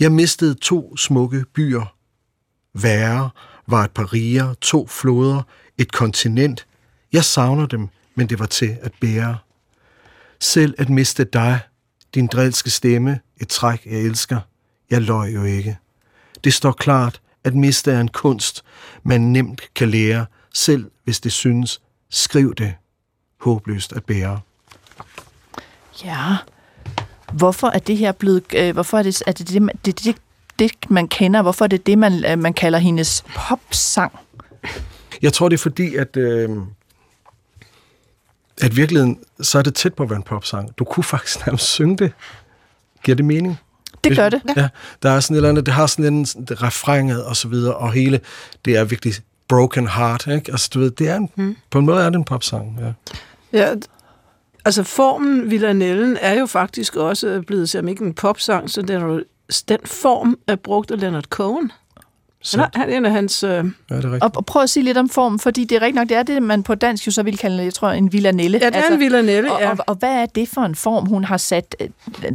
Speaker 3: Jeg mistede to smukke byer. Værre var et par riger, to floder, et kontinent. Jeg savner dem, men det var til at bære. Selv at miste dig, din drilske stemme, et træk, jeg elsker. Jeg løj jo ikke. Det står klart, at miste er en kunst, man nemt kan lære, selv hvis det synes. Skriv det. Håbløst at bære.
Speaker 2: Ja. Hvorfor er det her blevet... Øh, hvorfor er det, er det, det, det, det, det, man kender? Hvorfor er det det, man, øh, man kalder hendes popsang?
Speaker 3: Jeg tror, det er fordi, at, øh, at virkeligheden, så er det tæt på at være en popsang. Du kunne faktisk nærmest synge det. Giver det mening?
Speaker 2: Det gør det.
Speaker 3: Ja, der er sådan et eller andet, det har sådan en refrænget og så videre, og hele, det er virkelig broken heart, ikke? Altså, du ved, det er en, mm. på en måde er det en popsang, ja.
Speaker 4: Ja, altså formen Villanellen er jo faktisk også blevet, som ikke en popsang, så den, er jo- den form er brugt af Leonard Cohen. Han er,
Speaker 3: Så,
Speaker 4: han er en af hans... Øh,
Speaker 3: ja, det er rigtigt.
Speaker 2: Og, og prøv at sige lidt om formen, fordi det er rigtigt nok, det er det, man på dansk jo så vil kalde, jeg tror, en villanelle.
Speaker 4: ja, det er en Villanelle,
Speaker 2: og,
Speaker 4: ja.
Speaker 2: og, og hvad er det for en form, hun har sat øh,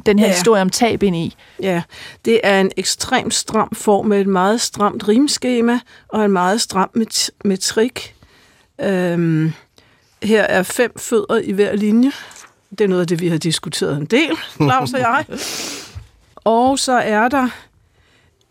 Speaker 2: den her
Speaker 4: Ja.
Speaker 2: historie om tab ind i?
Speaker 4: Ja, det er en ekstremt stram form med et meget stramt rimskema og en meget stram met- metrik. Øhm, her er fem fødder i hver linje. Det er noget af det, vi har diskuteret en del, Claus og jeg. Og så er der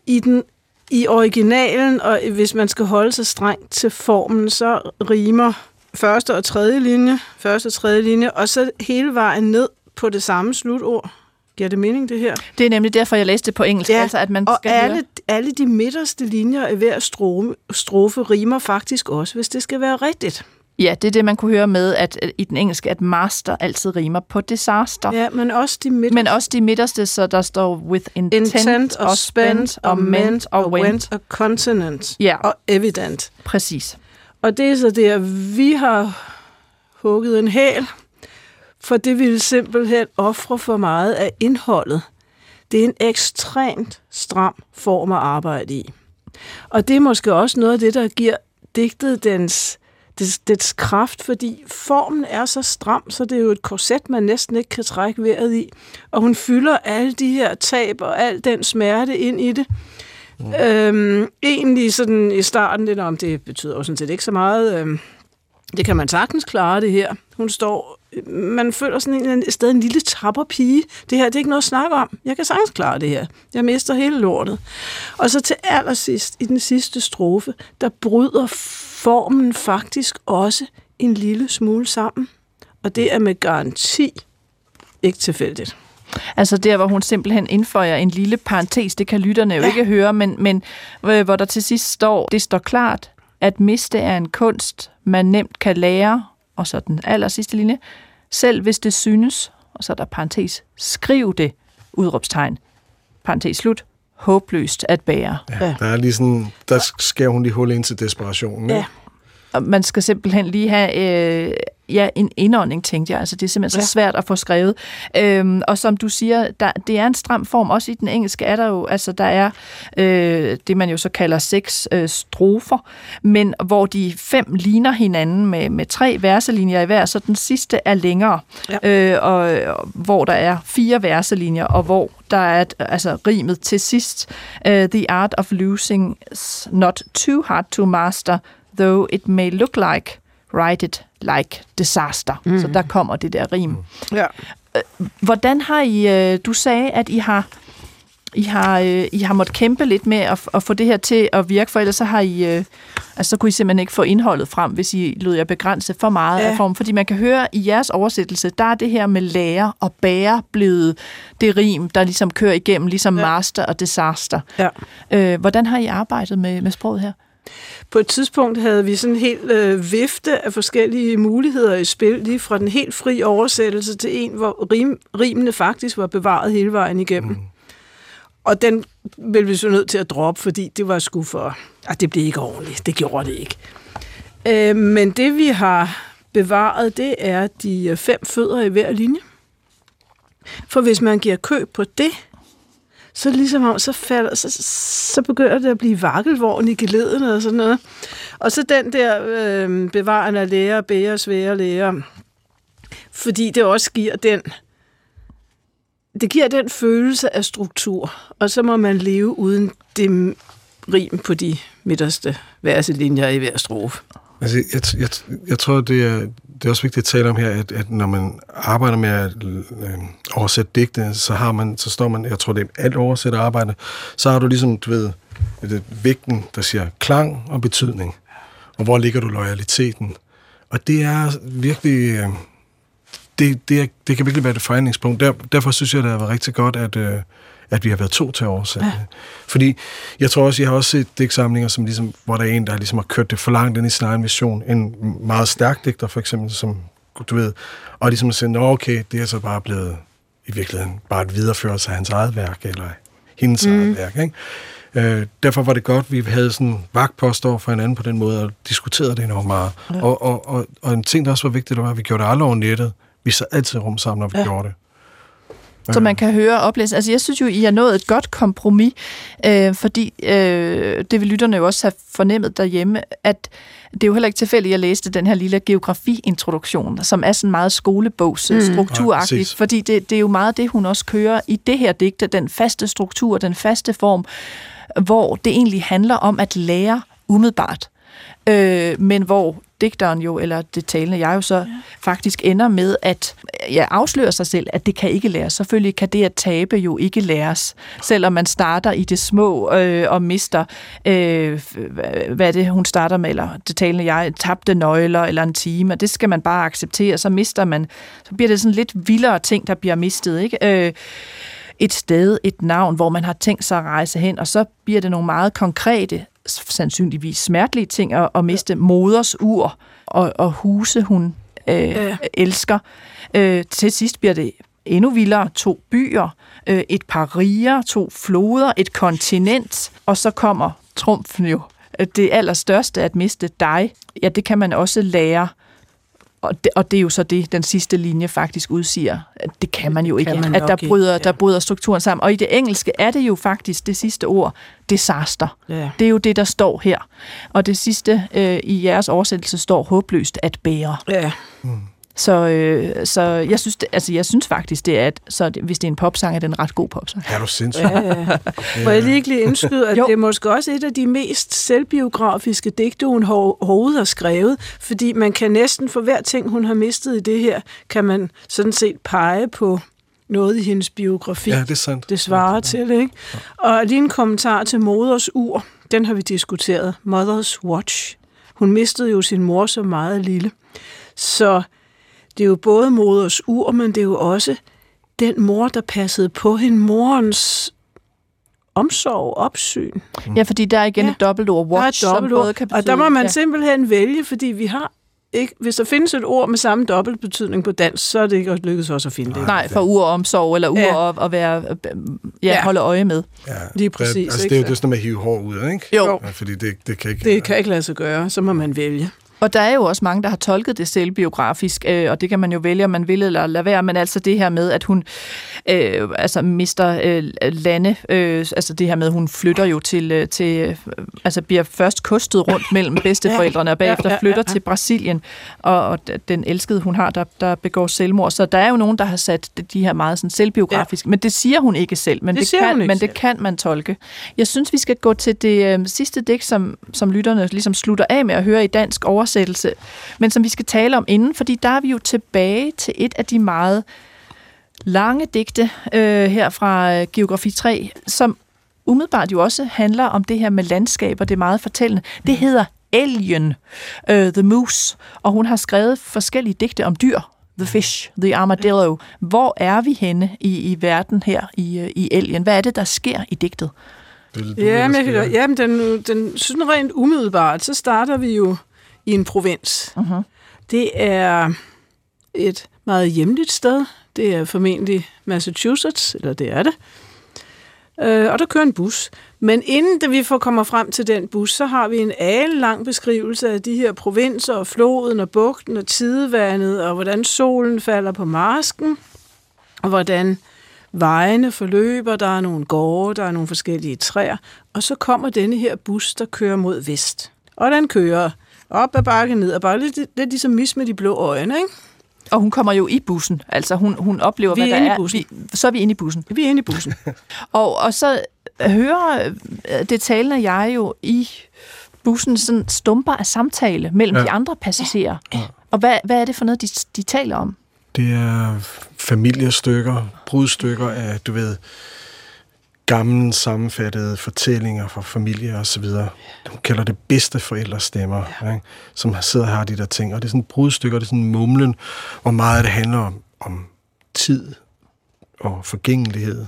Speaker 4: i den i originalen, og hvis man skal holde sig strengt til formen, så rimer første og tredje linje, første og tredje linje, og så hele vejen ned på det samme slutord. Giver det mening, det her?
Speaker 2: Det er nemlig derfor, jeg læste det på engelsk,
Speaker 4: Ja,
Speaker 2: altså at man
Speaker 4: Og
Speaker 2: skal
Speaker 4: alle,
Speaker 2: høre.
Speaker 4: alle de midterste linjer af hver strofe, strofe rimer faktisk også, hvis det skal være rigtigt.
Speaker 2: Ja, det er det, man kunne høre med, at i den engelske, at master altid rimer på disaster.
Speaker 4: Ja, men også de midterste.
Speaker 2: Men også de midterste, så der står with intent,
Speaker 4: Intent og spent og meant og went og consonant
Speaker 2: Ja.
Speaker 4: og evident.
Speaker 2: Præcis.
Speaker 4: Og det er så der, vi har hugget en hæl, for det ville simpelthen ofre for meget af indholdet. Det er en ekstremt stram form at arbejde i. Og det er måske også noget af det, der giver digtet dens, dets, dets kraft, fordi formen er så stram, så det er jo et korset, man næsten ikke kan trække vejret i. Og hun fylder alle de her tab og al den smerte ind i det. Mm. Øhm, egentlig sådan i starten, det, om det betyder jo sådan set ikke så meget. Øhm, det kan man sagtens klare, det her. Hun står, man føler sådan en, et sted en lille tapperpige. Det her, det er ikke noget at snakke om. Jeg kan sagtens klare det her. Jeg mister hele lortet. Og så til allersidst, i den sidste strofe, der bryder formen faktisk også en lille smule sammen. Og det er med garanti ikke tilfældigt.
Speaker 2: Altså der, hvor hun simpelthen indføjer en lille parentes, det kan lytterne jo
Speaker 4: Ja.
Speaker 2: ikke høre, men, men øh, hvor der til sidst står, det står klart, at miste er en kunst, man nemt kan lære, og så den aller sidste linje, selv hvis det synes, og så er der parentes, skriv det, udråbstegn, parentes slut, håbløst at bære.
Speaker 3: Ja, der er lige sådan, der skærer hun lige hul ind til desperationen.
Speaker 4: Ja.
Speaker 3: ikke?
Speaker 2: Og man skal simpelthen lige have øh, ja, en indånding, tænkte jeg. Altså, det er simpelthen så
Speaker 4: Ja.
Speaker 2: svært at få skrevet. Øhm, og som du siger, der, det er en stram form. Også i den engelske er der jo, altså der er øh, det, man jo så kalder seks øh, strofer, men hvor de fem ligner hinanden med, med tre verselinjer i hver, så den sidste er længere.
Speaker 4: Ja.
Speaker 2: Øh, og, og hvor der er fire verselinjer, og hvor der er et, altså rimet til sidst. Uh, the art of losing is not too hard to master, though it may look like, write it like disaster. Mm. Så der kommer det der rim.
Speaker 4: Ja.
Speaker 2: Hvordan har I, øh, du sagde, at I har I har, øh, I har måttet kæmpe lidt med at, at få det her til at virke, for ellers så har I, øh, altså så kunne I simpelthen ikke få indholdet frem, hvis I lød jer begrænse for meget ja. af form. Fordi man kan høre i jeres oversættelse, der er det her med lære og bære blevet det rim, der ligesom kører igennem, ligesom ja. master og disaster.
Speaker 4: Ja.
Speaker 2: Øh, hvordan har I arbejdet med, med sproget her?
Speaker 4: På et tidspunkt havde vi sådan en helt øh, vifte af forskellige muligheder i spil, lige fra den helt fri oversættelse til en, hvor rim, rimene faktisk var bevaret hele vejen igennem. Mm. Og den blev vi så nødt til at droppe, fordi det var sgu for... Ah, det blev ikke ordentligt. Det gjorde det ikke. Øh, men det vi har bevaret, det er de fem fødder i hver linje. For hvis man giver køb på det, så ligesom om, så, falder, så, så begynder det at blive vakkelvogn i geleden og sådan noget. Og så den der øh, bevarende af læger, bære, svære læger, fordi det også giver den det giver den følelse af struktur, og så må man leve uden det rim på de midterste verselinjer i hver strofe.
Speaker 3: Altså, jeg, jeg, jeg tror, det er, det er også vigtigt at tale om her, at, at når man arbejder med at øh, oversætte digte, så har man, så står man, jeg tror, det er alt oversætte arbejde, så har du ligesom, du ved, det, vægten, der siger klang og betydning. Og hvor ligger du loyaliteten? Og det er virkelig, øh, det, det, er, det kan virkelig være et forhandlingspunkt. Der, derfor synes jeg, det har været rigtig godt, at, øh, at vi har været to til at oversætte ja. Fordi jeg tror også, jeg har også set digtsamlinger, som ligesom, hvor der er en, der ligesom har kørt det for langt ind i sin egen vision. En meget stærk digter, for eksempel, som du ved, og ligesom at sige, okay, det er så bare blevet i virkeligheden bare et videreførelse af hans eget værk, eller hendes mm. eget værk, ikke? Øh, derfor var det godt, at vi havde sådan vagtpost over for hinanden på den måde, og diskuterede det enormt meget. Ja. Og, og, og, og en ting, der også var vigtigt, var, at vi gjorde det aldrig over nettet. Vi sad altid rum sammen, når vi ja. gjorde det.
Speaker 2: Så man kan høre og oplæse. Altså, jeg synes jo, I har nået et godt kompromis, øh, fordi øh, det vil lytterne jo også have fornemmet derhjemme, at det er jo heller ikke tilfældigt, at jeg læste den her lille geografiintroduktion, som er sådan meget skolebogs mm. ja, fordi det, det er jo meget det, hun også kører i det her digte, den faste struktur, den faste form, hvor det egentlig handler om at lære umiddelbart, øh, men hvor digteren jo, eller det talende jeg jo så ja. faktisk ender med at ja, afsløre sig selv, at det kan ikke læres. Selvfølgelig kan det at tabe jo ikke læres, selvom man starter i det små øh, og mister, øh, hvad det, hun starter med, eller det talende jeg, tabte nøgler eller en time, det skal man bare acceptere, så mister man, så bliver det sådan lidt vildere ting, der bliver mistet, ikke? Øh, et sted, et navn, hvor man har tænkt sig at rejse hen, og så bliver det nogle meget konkrete sandsynligvis smertelige ting at, at miste moders ur og, og huse, hun øh, ja. elsker. Øh, til sidst bliver det endnu vildere. To byer, øh, et par riger, to floder, et kontinent, og så kommer trumfen jo. Det allerstørste at miste dig, ja, det kan man også lære og det, og det er jo så det, den sidste linje faktisk udsiger. At det kan man jo ikke. Man at der bryder, ja. der bryder strukturen sammen. Og i det engelske er det jo faktisk det sidste ord, disaster. Ja. Det er jo det, der står her. Og det sidste øh, i jeres oversættelse står håbløst at bære. Ja. Mm. Så, øh, så jeg, synes, det, altså, jeg synes faktisk, det er, at så det, hvis det er en popsang, er det en ret god popsang.
Speaker 3: Er du sindssygt? Ja, ja.
Speaker 4: Må jeg lige lige indskyde, at det er måske også et af de mest selvbiografiske digte, hun overhovedet har skrevet, fordi man kan næsten for hver ting, hun har mistet i det her, kan man sådan set pege på noget i hendes biografi.
Speaker 3: Ja, det er sandt.
Speaker 4: Det svarer ja. til, ikke? Ja. Og lige en kommentar til moders ur, den har vi diskuteret. Mother's Watch. Hun mistede jo sin mor så meget lille. Så det er jo både moders ur, men det er jo også den mor, der passede på hende, morens omsorg, opsyn.
Speaker 2: Ja, fordi der er igen ja. et dobbeltord, watch,
Speaker 4: der er dobbelt som både kan betyde, Og der må man ja. simpelthen vælge, fordi vi har ikke, hvis der findes et ord med samme dobbeltbetydning på dansk, så er det ikke lykkedes også at finde det.
Speaker 2: Nej, for uromsorg, eller ur ja. at, at være, ja, ja. holde øje med.
Speaker 4: Ja. Lige præcis.
Speaker 3: Altså, det er jo det sådan med at hive hår ud, ikke?
Speaker 4: Jo.
Speaker 3: Ja, fordi det, det kan ikke...
Speaker 4: Det kan ikke lade sig gøre, så må man vælge.
Speaker 2: Og der er jo også mange, der har tolket det selvbiografisk, øh, og det kan man jo vælge, om man vil eller lade være, men altså det her med, at hun øh, altså mister øh, lande, øh, altså det her med, at hun flytter jo til, øh, til øh, altså bliver først kostet rundt mellem bedsteforældrene, og bagefter flytter til Brasilien, og, og den elskede hun har, der, der begår selvmord. Så der er jo nogen, der har sat de her meget sådan selvbiografiske, ja. men det siger hun ikke selv, men det, det, kan, men det selv. kan man tolke. Jeg synes, vi skal gå til det øh, sidste digt, som, som lytterne ligesom slutter af med at høre i dansk over oversættelse, men som vi skal tale om inden, fordi der er vi jo tilbage til et af de meget lange digte øh, her fra øh, Geografi 3, som umiddelbart jo også handler om det her med landskaber, det er meget fortællende. Det hedder Alien, uh, The Moose, og hun har skrevet forskellige digte om dyr. The Fish, The Armadillo. Hvor er vi henne i, i verden her i, øh, i Alien? Hvad er det, der sker i digtet?
Speaker 3: Du
Speaker 4: Ja, men, jeg
Speaker 3: hvad
Speaker 4: godt- jamen den, den sådan rent umiddelbart, så starter vi jo i en provins.
Speaker 2: Mhm.
Speaker 4: Det er et meget hjemligt sted. Det er formentlig Massachusetts, eller det er det. Øh, og der kører en bus. Men inden da vi får kommer frem til den bus, så har vi en lang beskrivelse af de her provinser, og floden og bugten og tidevandet, og hvordan solen falder på marsken, og hvordan vejene forløber, der er nogle gårde, der er nogle forskellige træer, og så kommer denne her bus, der kører mod vest. Og den kører op ad bakken, ned ad bakken, lidt, lidt ligesom mis med de blå øjne, ikke?
Speaker 2: Og hun kommer jo i bussen, altså hun, hun oplever,
Speaker 4: Vi er
Speaker 2: hvad der er.
Speaker 4: bussen.
Speaker 2: Vi, så er vi inde i bussen.
Speaker 4: Vi er inde i bussen.
Speaker 2: Og, og så hører øh, det talende jeg jo i bussen sådan stumper af samtale mellem ja.
Speaker 3: Ja.
Speaker 2: de andre passagerer. Ja. Og hvad, hvad er det for noget, de, de taler om?
Speaker 3: Det er familiestykker, brudstykker af, du ved, gamle sammenfattede fortællinger fra familier og så videre. Hun kalder det bedste forældrestemmer, ja. ikke? som sidder og har de der ting. Og det er sådan brudstykker, det er sådan mumlen, hvor meget det handler om, om tid og forgængelighed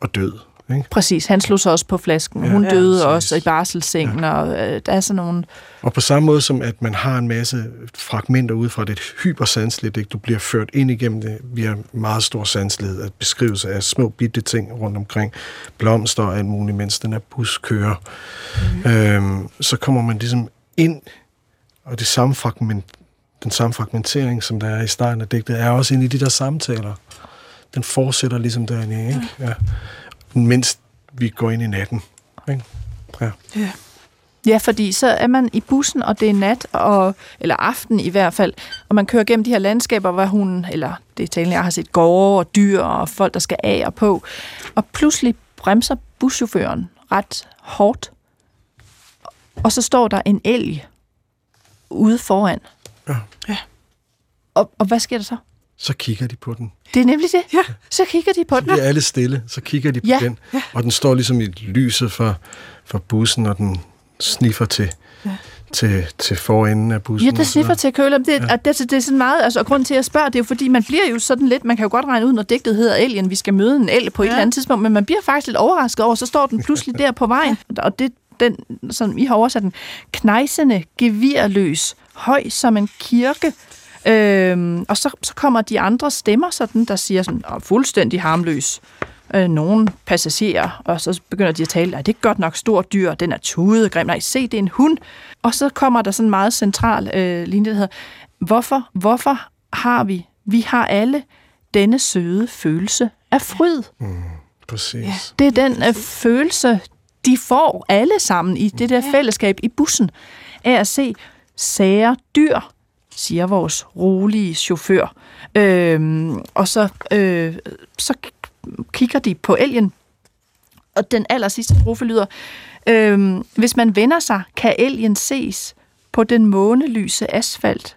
Speaker 3: og død. Ikke?
Speaker 2: Præcis, han slog sig også på flasken.
Speaker 3: Ja,
Speaker 2: Hun
Speaker 3: ja,
Speaker 2: døde
Speaker 3: præcis.
Speaker 2: også i barselssengen, ja. og øh, der er sådan nogle...
Speaker 3: Og på samme måde som, at man har en masse fragmenter ud fra det hypersanseligt, ikke? du bliver ført ind igennem det via meget stor sanselighed, at beskrivelse af små bitte ting rundt omkring, blomster og alt muligt, mens den her bus kører. Mm. Øhm, så kommer man ligesom ind, og det samme fragment, den samme fragmentering, som der er i starten af digtet, er også inde i de der samtaler. Den fortsætter ligesom derinde, ikke? Ja. Mens vi går ind i natten. Ikke? Ja.
Speaker 2: Ja, fordi så er man i bussen, og det er nat, og, eller aften i hvert fald, og man kører gennem de her landskaber, hvor hun, eller det er talende, jeg har set gårde og dyr og folk, der skal af og på, og pludselig bremser buschaufføren ret hårdt, og så står der en elg ude foran.
Speaker 3: Ja.
Speaker 4: Ja.
Speaker 2: Og, og hvad sker der så?
Speaker 3: Så kigger de på den.
Speaker 2: Det er nemlig det.
Speaker 4: Ja.
Speaker 2: Så kigger de på
Speaker 3: Så
Speaker 2: den.
Speaker 3: bliver alle stille, så kigger de på
Speaker 2: Ja,
Speaker 3: den, og den står ligesom i lyset for, for bussen, og den sniffer til, ja. til, til forenden af bussen.
Speaker 2: Ja, det
Speaker 3: så
Speaker 2: sniffer til køler. Det, ja. det, det, det er sådan meget, altså, og grunden til, at jeg spørger, det er jo fordi, man bliver jo sådan lidt, man kan jo godt regne ud, når digtet hedder Alien, vi skal møde en el på et
Speaker 4: Ja.
Speaker 2: eller andet tidspunkt, men man bliver faktisk lidt overrasket over, så står den pludselig der på vejen, og det den, som I har oversat den, knejsende, gevirløs, høj som en kirke, Øhm, og så, så kommer de andre stemmer, sådan, der siger sådan, "Åh, fuldstændig harmløs. Øh, nogle passagerer, og så begynder de at tale, nej, det er godt nok stort dyr, den er tudegrim, nej, se, det er en hund. Og så kommer der sådan en meget central øh, linje, der hedder, hvorfor, hvorfor har vi, vi har alle denne søde følelse af fryd.
Speaker 3: Præcis. Ja.
Speaker 2: Det er den øh, følelse, de får alle sammen i det der fællesskab i bussen, af at se sære dyr, siger vores rolige chauffør. Øhm, og så, øh, så kigger de på elgen, og den aller sidste strofe lyder, øhm, hvis man vender sig, kan elgen ses på den månelyse asfalt.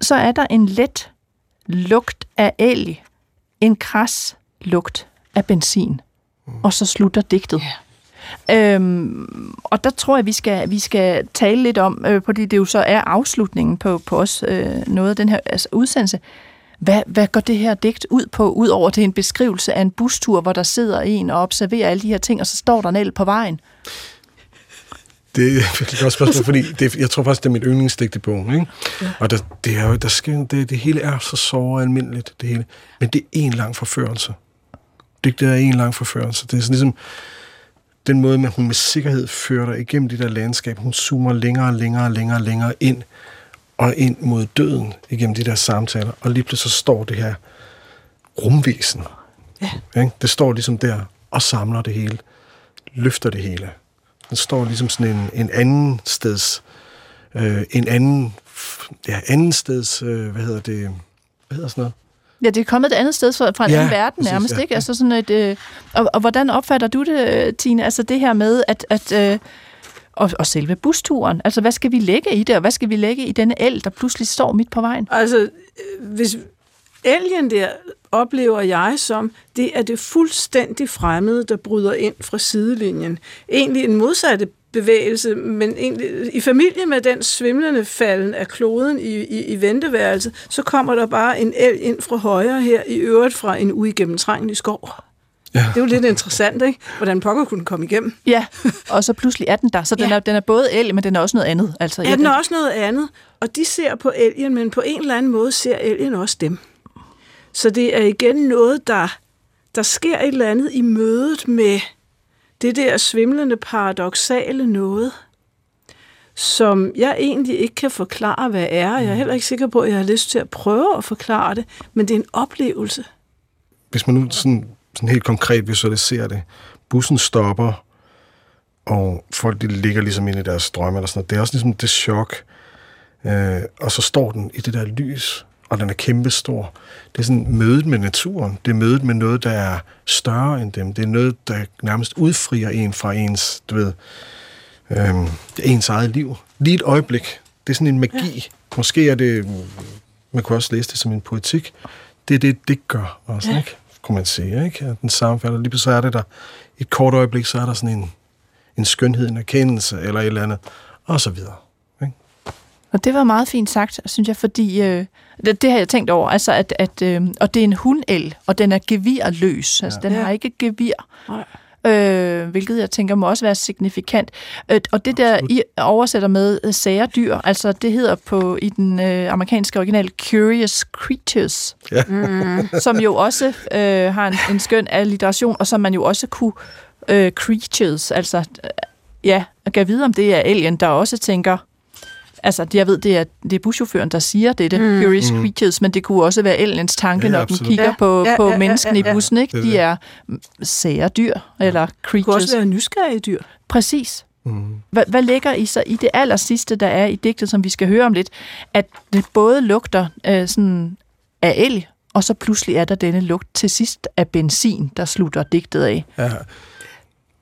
Speaker 2: Så er der en let lugt af elg, en kras lugt af benzin. Og så slutter digtet. Øhm, og der tror jeg, vi skal, vi skal tale lidt om, øh, fordi det jo så er afslutningen på, på os, øh, noget af den her altså, udsendelse. Hvad, hvad går det her digt ud på, udover til en beskrivelse af en bustur, hvor der sidder en og observerer alle de her ting, og så står der en el på vejen?
Speaker 3: Det er et godt spørgsmål, fordi det, jeg tror faktisk, det er mit yndlingsdigt i bogen. Ikke? Ja. Og der, det, er jo, der sker, det, det hele er så såre almindeligt, det hele. Men det er en lang forførelse. Digtet er en lang forførelse. Det er sådan ligesom den måde, man hun med sikkerhed fører dig igennem det der landskab. Hun zoomer længere og længere og længere, og længere ind og ind mod døden igennem de der samtaler. Og lige pludselig så står det her rumvæsen. Ja. Ikke? Det står ligesom der og samler det hele. Løfter det hele. Den står ligesom sådan en, en anden steds, øh, en anden, ja, anden steds, øh, hvad hedder det, hvad hedder sådan noget?
Speaker 2: Ja, det er kommet et andet sted fra, fra en
Speaker 3: Ja,
Speaker 2: anden verden
Speaker 3: præcis,
Speaker 2: nærmest,
Speaker 3: ja.
Speaker 2: ikke? Altså sådan et, øh, og, og hvordan opfatter du det, Tine? Altså det her med, at, at øh, og, og selve busturen. Altså, hvad skal vi lægge i det, og hvad skal vi lægge i denne el, der pludselig står midt på vejen?
Speaker 4: Altså, øh, hvis, Alien der oplever jeg som, det er det fuldstændig fremmede, der bryder ind fra sidelinjen. Egentlig en modsatte bevægelse, men egentlig, i familie med den svimlende falden af kloden i, i, i venteværelset, så kommer der bare en el ind fra højre her, i øvrigt fra en uigennemtrængelig skov. Ja. Det er jo lidt interessant, ikke? Hvordan pokker kunne komme igennem.
Speaker 2: Ja, og så pludselig er den der. Så den, ja. er, den er både el, men den er også noget andet. Altså,
Speaker 4: ja, ja den er også noget andet. Og de ser på elgen, men på en eller anden måde ser elgen også dem. Så det er igen noget, der, der sker et eller andet i mødet med det der svimlende paradoxale noget, som jeg egentlig ikke kan forklare, hvad er. Jeg er heller ikke sikker på, at jeg har lyst til at prøve at forklare det, men det er en oplevelse.
Speaker 3: Hvis man nu sådan, sådan helt konkret visualiserer det, bussen stopper, og folk de ligger ligesom inde i deres drømme eller sådan noget. Det er også ligesom det chok. Øh, og så står den i det der lys, og den er kæmpestor. Det er sådan mødet med naturen. Det er mødet med noget, der er større end dem. Det er noget, der nærmest udfrier en fra ens, du ved, øhm, ens eget liv. Lige et øjeblik. Det er sådan en magi. Ja. Måske er det, man kunne også læse det som en poetik. Det er det, det gør også, ja. ikke? kunne man sige. Ikke? At den sammenfalder. Lige så er det der, et kort øjeblik, så er der sådan en, en skønhed, en erkendelse, eller et eller andet, og så videre.
Speaker 2: Og det var meget fint sagt, synes jeg, fordi øh, det, det har jeg tænkt over, altså at, at øh, og det er en hundel, og den er gevirløs, altså ja. den har ikke gevir. Øh, hvilket jeg tænker må også være signifikant. Øh, og det der, I oversætter med øh, sære dyr, altså det hedder på i den øh, amerikanske original Curious Creatures, ja. mm, som jo også øh, har en, en skøn alliteration, og som man jo også kunne øh, creatures, altså øh, ja, kan vide, om det er alien, der også tænker Altså, jeg ved, det er, det er buschaufføren, der siger det, det mm. Curious mm. Creatures, men det kunne også være Ellens tanke, ja, når den kigger ja, på, ja, på ja, menneskene ja, ja, i bussen. Ikke? De er sære dyr, eller creatures. Det
Speaker 4: kunne også være nysgerrige dyr.
Speaker 2: Præcis. Mm. Hvad, hvad ligger I så i det aller sidste, der er i digtet, som vi skal høre om lidt? At det både lugter øh, sådan af el, og så pludselig er der denne lugt til sidst af benzin, der slutter digtet af. Ja.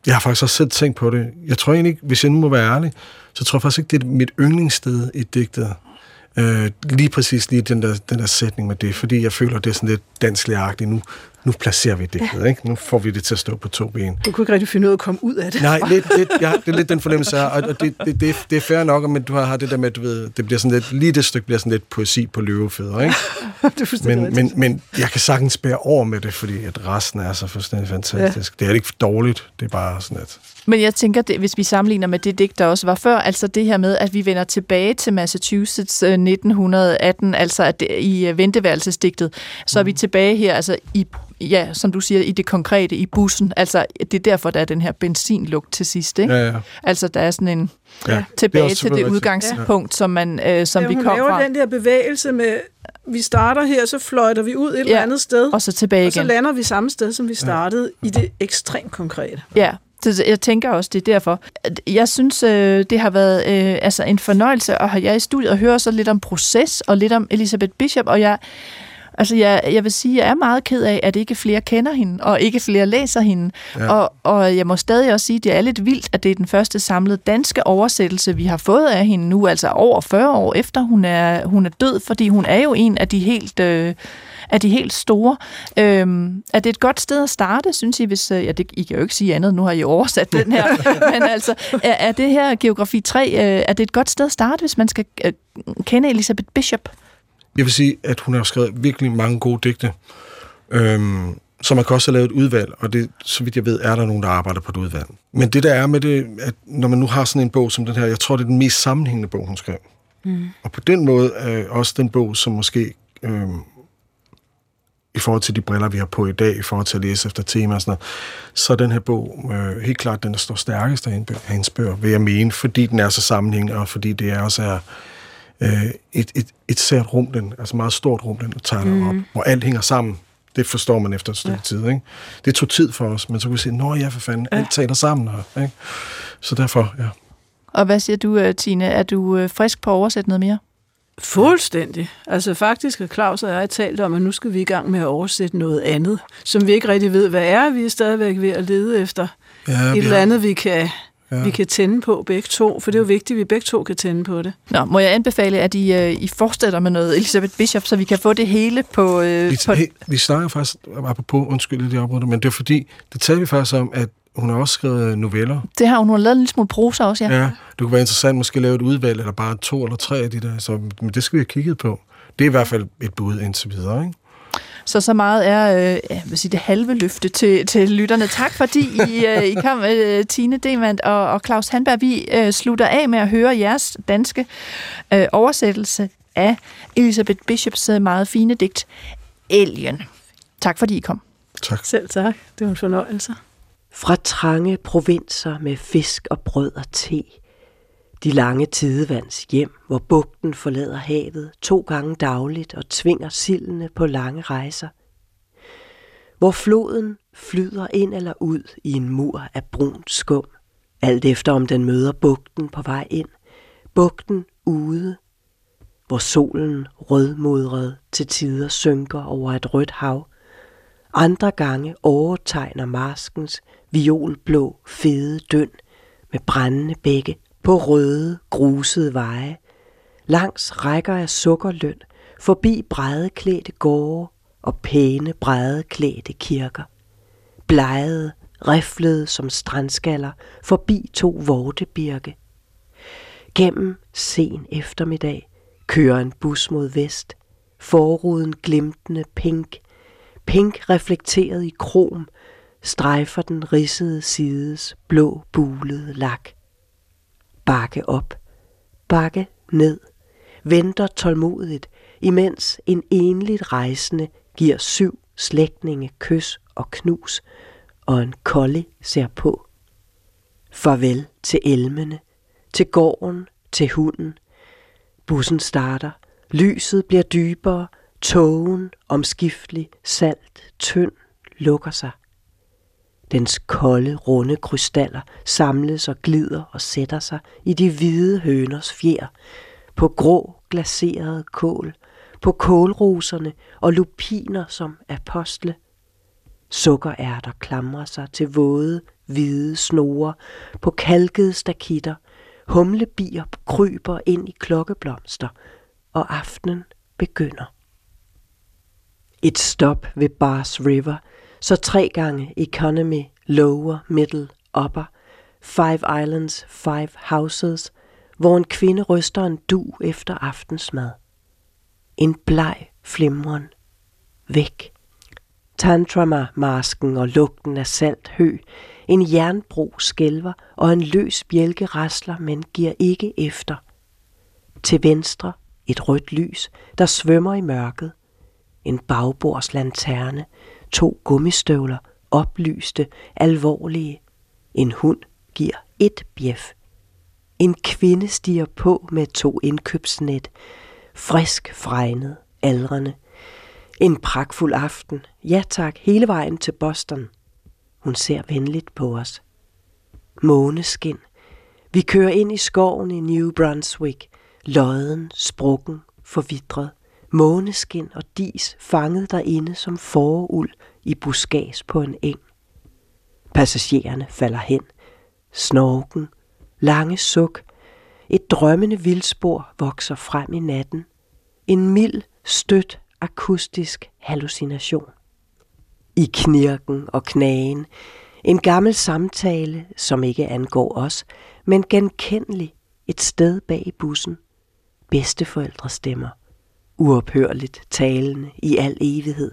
Speaker 3: Jeg har faktisk også selv tænkt på det. Jeg tror egentlig ikke, hvis jeg nu må være ærlig, så tror jeg faktisk ikke, det er mit yndlingssted i digtet. Øh, lige præcis lige den der, den der sætning med det, fordi jeg føler, det er sådan lidt dansk Nu, nu placerer vi det, ja. ikke? Nu får vi det til at stå på to ben.
Speaker 4: Du kunne ikke rigtig finde ud af at komme ud af det.
Speaker 3: Nej, lidt, lidt, ja, det er lidt den fornemmelse her, og det, det, det, det er fair nok, men du har, det der med, du ved, det bliver sådan lidt, lige det stykke bliver sådan lidt poesi på løvefødder, ikke? det men, men, men jeg kan sagtens bære over med det, fordi at resten er så fuldstændig fantastisk. Ja. Det er ikke dårligt, det er bare sådan et...
Speaker 2: Men jeg tænker, det, hvis vi sammenligner med det digt, der også var før, altså det her med, at vi vender tilbage til Massachusetts 1918, øh, altså at det, i øh, venteværelsesdigtet, så er vi mm. tilbage her, altså i ja, som du siger, i det konkrete, i bussen. Altså, det er derfor, der er den her benzinlugt til sidst, ikke? Ja, ja. Altså, der er sådan en ja, tilbage det til det udgangspunkt, ja. som, man, øh, som ja, vi kom fra.
Speaker 4: Hun den der bevægelse med, vi starter her, så fløjter vi ud et ja, eller andet sted.
Speaker 2: Og så tilbage igen. Og
Speaker 4: så lander vi samme sted, som vi startede, ja. i det ekstremt konkrete.
Speaker 2: Ja, så jeg tænker også, det er derfor. Jeg synes, øh, det har været øh, altså en fornøjelse at have jer i studiet og høre så lidt om proces og lidt om Elisabeth Bishop, og jeg Altså, jeg, jeg vil sige, jeg er meget ked af, at ikke flere kender hende, og ikke flere læser hende. Ja. Og, og jeg må stadig også sige, at det er lidt vildt, at det er den første samlede danske oversættelse, vi har fået af hende nu, altså over 40 år efter hun er, hun er død, fordi hun er jo en af de helt... Øh, af de helt store. Øhm, er det et godt sted at starte, synes I? Hvis, øh, ja, det, I kan jo ikke sige andet, nu har I oversat den her. men altså, er, er det her Geografi 3, øh, er det et godt sted at starte, hvis man skal øh, kende Elisabeth Bishop?
Speaker 3: Jeg vil sige, at hun har skrevet virkelig mange gode digte. Øhm, så man kan også have lavet et udvalg, og det, så vidt jeg ved, er der nogen, der arbejder på et udvalg. Men det der er med det, at når man nu har sådan en bog som den her, jeg tror, det er den mest sammenhængende bog, hun skrev. Mm. Og på den måde er også den bog, som måske øhm, i forhold til de briller, vi har på i dag, i forhold til at læse efter tema og sådan noget, så er den her bog øh, helt klart den, der står stærkest af hendes bøger, vil jeg mene, fordi den er så sammenhængende, og fordi det er også er øh, et, et, et sært rum, den, altså meget stort rum, den tager mm. op, hvor alt hænger sammen. Det forstår man efter et stykke ja. tid. Ikke? Det tog tid for os, men så kunne vi se, nå ja, for fanden, ja. alt taler sammen. Her, ikke? Så derfor, ja.
Speaker 2: Og hvad siger du, øh, Tine? Er du øh, frisk på at oversætte noget mere?
Speaker 4: Fuldstændig. Altså faktisk har Claus og jeg talt om, at nu skal vi i gang med at oversætte noget andet, som vi ikke rigtig ved, hvad er. Vi er stadigvæk ved at lede efter ja, et eller andet, vi kan ja. vi kan tænde på begge to, for det er jo vigtigt, at vi begge to kan tænde på det.
Speaker 2: Nå, må jeg anbefale, at I, uh, I fortsætter med noget Elisabeth Bishop, så vi kan få det hele på... Uh,
Speaker 3: vi,
Speaker 2: på...
Speaker 3: Hey, vi snakker faktisk, apropos, undskyld, det afbryder, men det er fordi, det talte vi faktisk om, at hun har også skrevet noveller.
Speaker 2: Det har hun. Hun har lavet en lille smule prosa også, ja.
Speaker 3: Ja, det kunne være interessant måske at lave et udvalg, eller bare to eller tre af de der. Så, men det skal vi have kigget på. Det er i hvert fald et bud indtil videre, ikke?
Speaker 2: Så så meget er øh, jeg vil sige, det halve løfte til, til lytterne. Tak fordi I, øh, I kom, øh, Tine Demand og, og Claus Handberg. Vi øh, slutter af med at høre jeres danske øh, oversættelse af Elisabeth Bishops øh, meget fine digt Alien. Tak fordi I kom.
Speaker 3: Tak.
Speaker 4: Selv tak. Det var en fornøjelse.
Speaker 5: Fra trange provinser med fisk og brød og te, de lange tidevands hjem, hvor bugten forlader havet to gange dagligt og tvinger sildene på lange rejser. Hvor floden flyder ind eller ud i en mur af brunt skum, alt efter om den møder bugten på vej ind, bugten ude, hvor solen rødmodret til tider synker over et rødt hav, andre gange overtegner marskens violblå fede døn med brændende bække på røde, grusede veje, langs rækker af sukkerløn, forbi brædeklædte gårde og pæne brædeklædte kirker. Blejede, riflede som strandskaller, forbi to vortebirke. Gennem sen eftermiddag kører en bus mod vest, forruden glimtende pink, pink reflekteret i krom, strejfer den ridsede sides blå bulede lak bakke op, bakke ned, venter tålmodigt, imens en enligt rejsende giver syv slægtninge kys og knus, og en kolde ser på. Farvel til elmene, til gården, til hunden. Bussen starter, lyset bliver dybere, Tågen, omskiftelig, salt, tynd, lukker sig. Dens kolde, runde krystaller samles og glider og sætter sig i de hvide høners fjer, på grå, glaserede kål, på kålroserne og lupiner som apostle. Sukkerærter klamrer sig til våde, hvide snore på kalkede stakitter, humlebier kryber ind i klokkeblomster, og aftenen begynder. Et stop ved Bars River – så tre gange economy, lower, middle, upper, five islands, five houses, hvor en kvinde ryster en du efter aftensmad. En bleg flimren. Væk. Tantrama-masken og lugten af salt hø. En jernbro skælver, og en løs bjælke rasler, men giver ikke efter. Til venstre et rødt lys, der svømmer i mørket. En bagbords lanterne To gummistøvler, oplyste, alvorlige. En hund giver et bjef. En kvinde stiger på med to indkøbsnet, frisk fregnet, aldrende. En pragtfuld aften, ja tak, hele vejen til Boston. Hun ser venligt på os. Måneskin. Vi kører ind i skoven i New Brunswick. Lodden, sprukken, forvidret måneskin og dis fanget derinde som foruld i buskads på en eng. Passagererne falder hen. Snorken, lange suk, et drømmende vildspor vokser frem i natten. En mild, stødt, akustisk hallucination. I knirken og knagen, en gammel samtale, som ikke angår os, men genkendelig et sted bag i bussen. Bedsteforældre stemmer uophørligt talende i al evighed.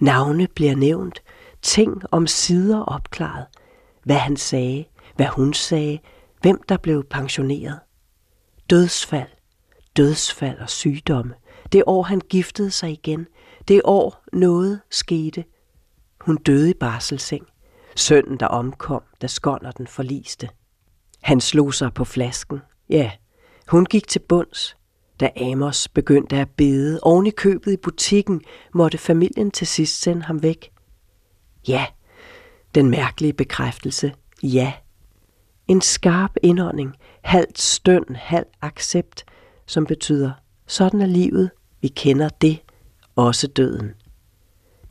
Speaker 5: Navne bliver nævnt, ting om sider opklaret. Hvad han sagde, hvad hun sagde, hvem der blev pensioneret. Dødsfald, dødsfald og sygdomme. Det år han giftede sig igen. Det år noget skete. Hun døde i barselseng. Sønnen, der omkom, da skånder den forliste. Han slog sig på flasken. Ja, hun gik til bunds. Da Amos begyndte at bede oven i købet i butikken, måtte familien til sidst sende ham væk. Ja, den mærkelige bekræftelse. Ja. En skarp indånding, halvt støn, halvt accept, som betyder, sådan er livet, vi kender det, også døden.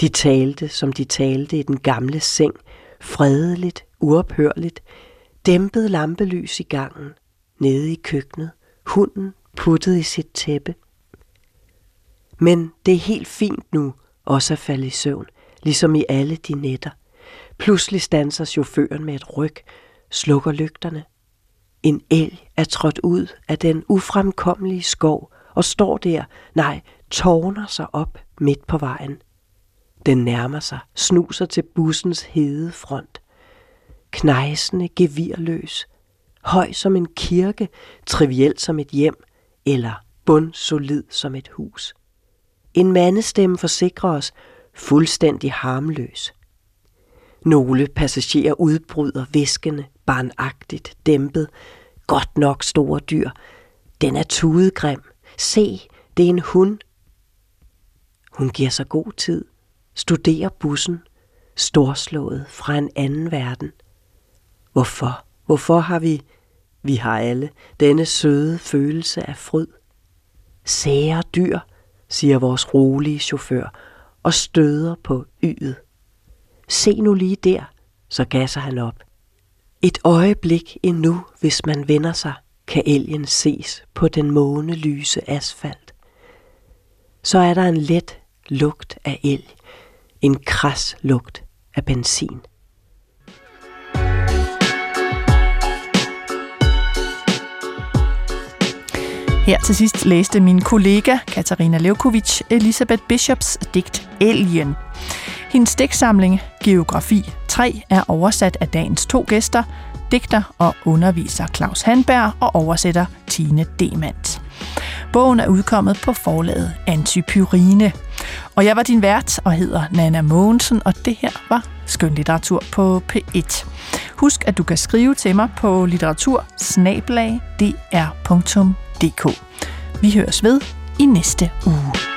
Speaker 5: De talte, som de talte i den gamle seng, fredeligt, uophørligt. dæmpet lampelys i gangen, nede i køkkenet, hunden puttet i sit tæppe. Men det er helt fint nu også at falde i søvn, ligesom i alle de nætter. Pludselig standser chaufføren med et ryg, slukker lygterne. En elg er trådt ud af den ufremkommelige skov og står der, nej, tårner sig op midt på vejen. Den nærmer sig, snuser til bussens hede front. Knejsende, gevirløs, høj som en kirke, trivielt som et hjem, eller bundsolid som et hus. En mandestemme forsikrer os, fuldstændig harmløs. Nogle passagerer udbryder væskende, barnagtigt, dæmpet. Godt nok store dyr. Den er tudegrim. Se, det er en hund. Hun giver sig god tid, studerer bussen, storslået fra en anden verden. Hvorfor? Hvorfor har vi, vi har alle, denne søde følelse af fryd? Sære dyr, siger vores rolige chauffør og støder på ydet. Se nu lige der, så gasser han op. Et øjeblik endnu, hvis man vender sig, kan elgen ses på den månelyse asfalt. Så er der en let lugt af elg, en kras lugt af benzin.
Speaker 2: Her til sidst læste min kollega Katarina Levkovic Elisabeth Bishops digt Alien. Hendes digtsamling Geografi 3 er oversat af dagens to gæster, digter og underviser Claus Handberg og oversætter Tine Demand. Bogen er udkommet på forlaget Antipyrine. Og jeg var din vært og hedder Nana Mogensen, og det her var skønlitteratur på P1. Husk, at du kan skrive til mig på litteratur. Vi høres ved i næste uge.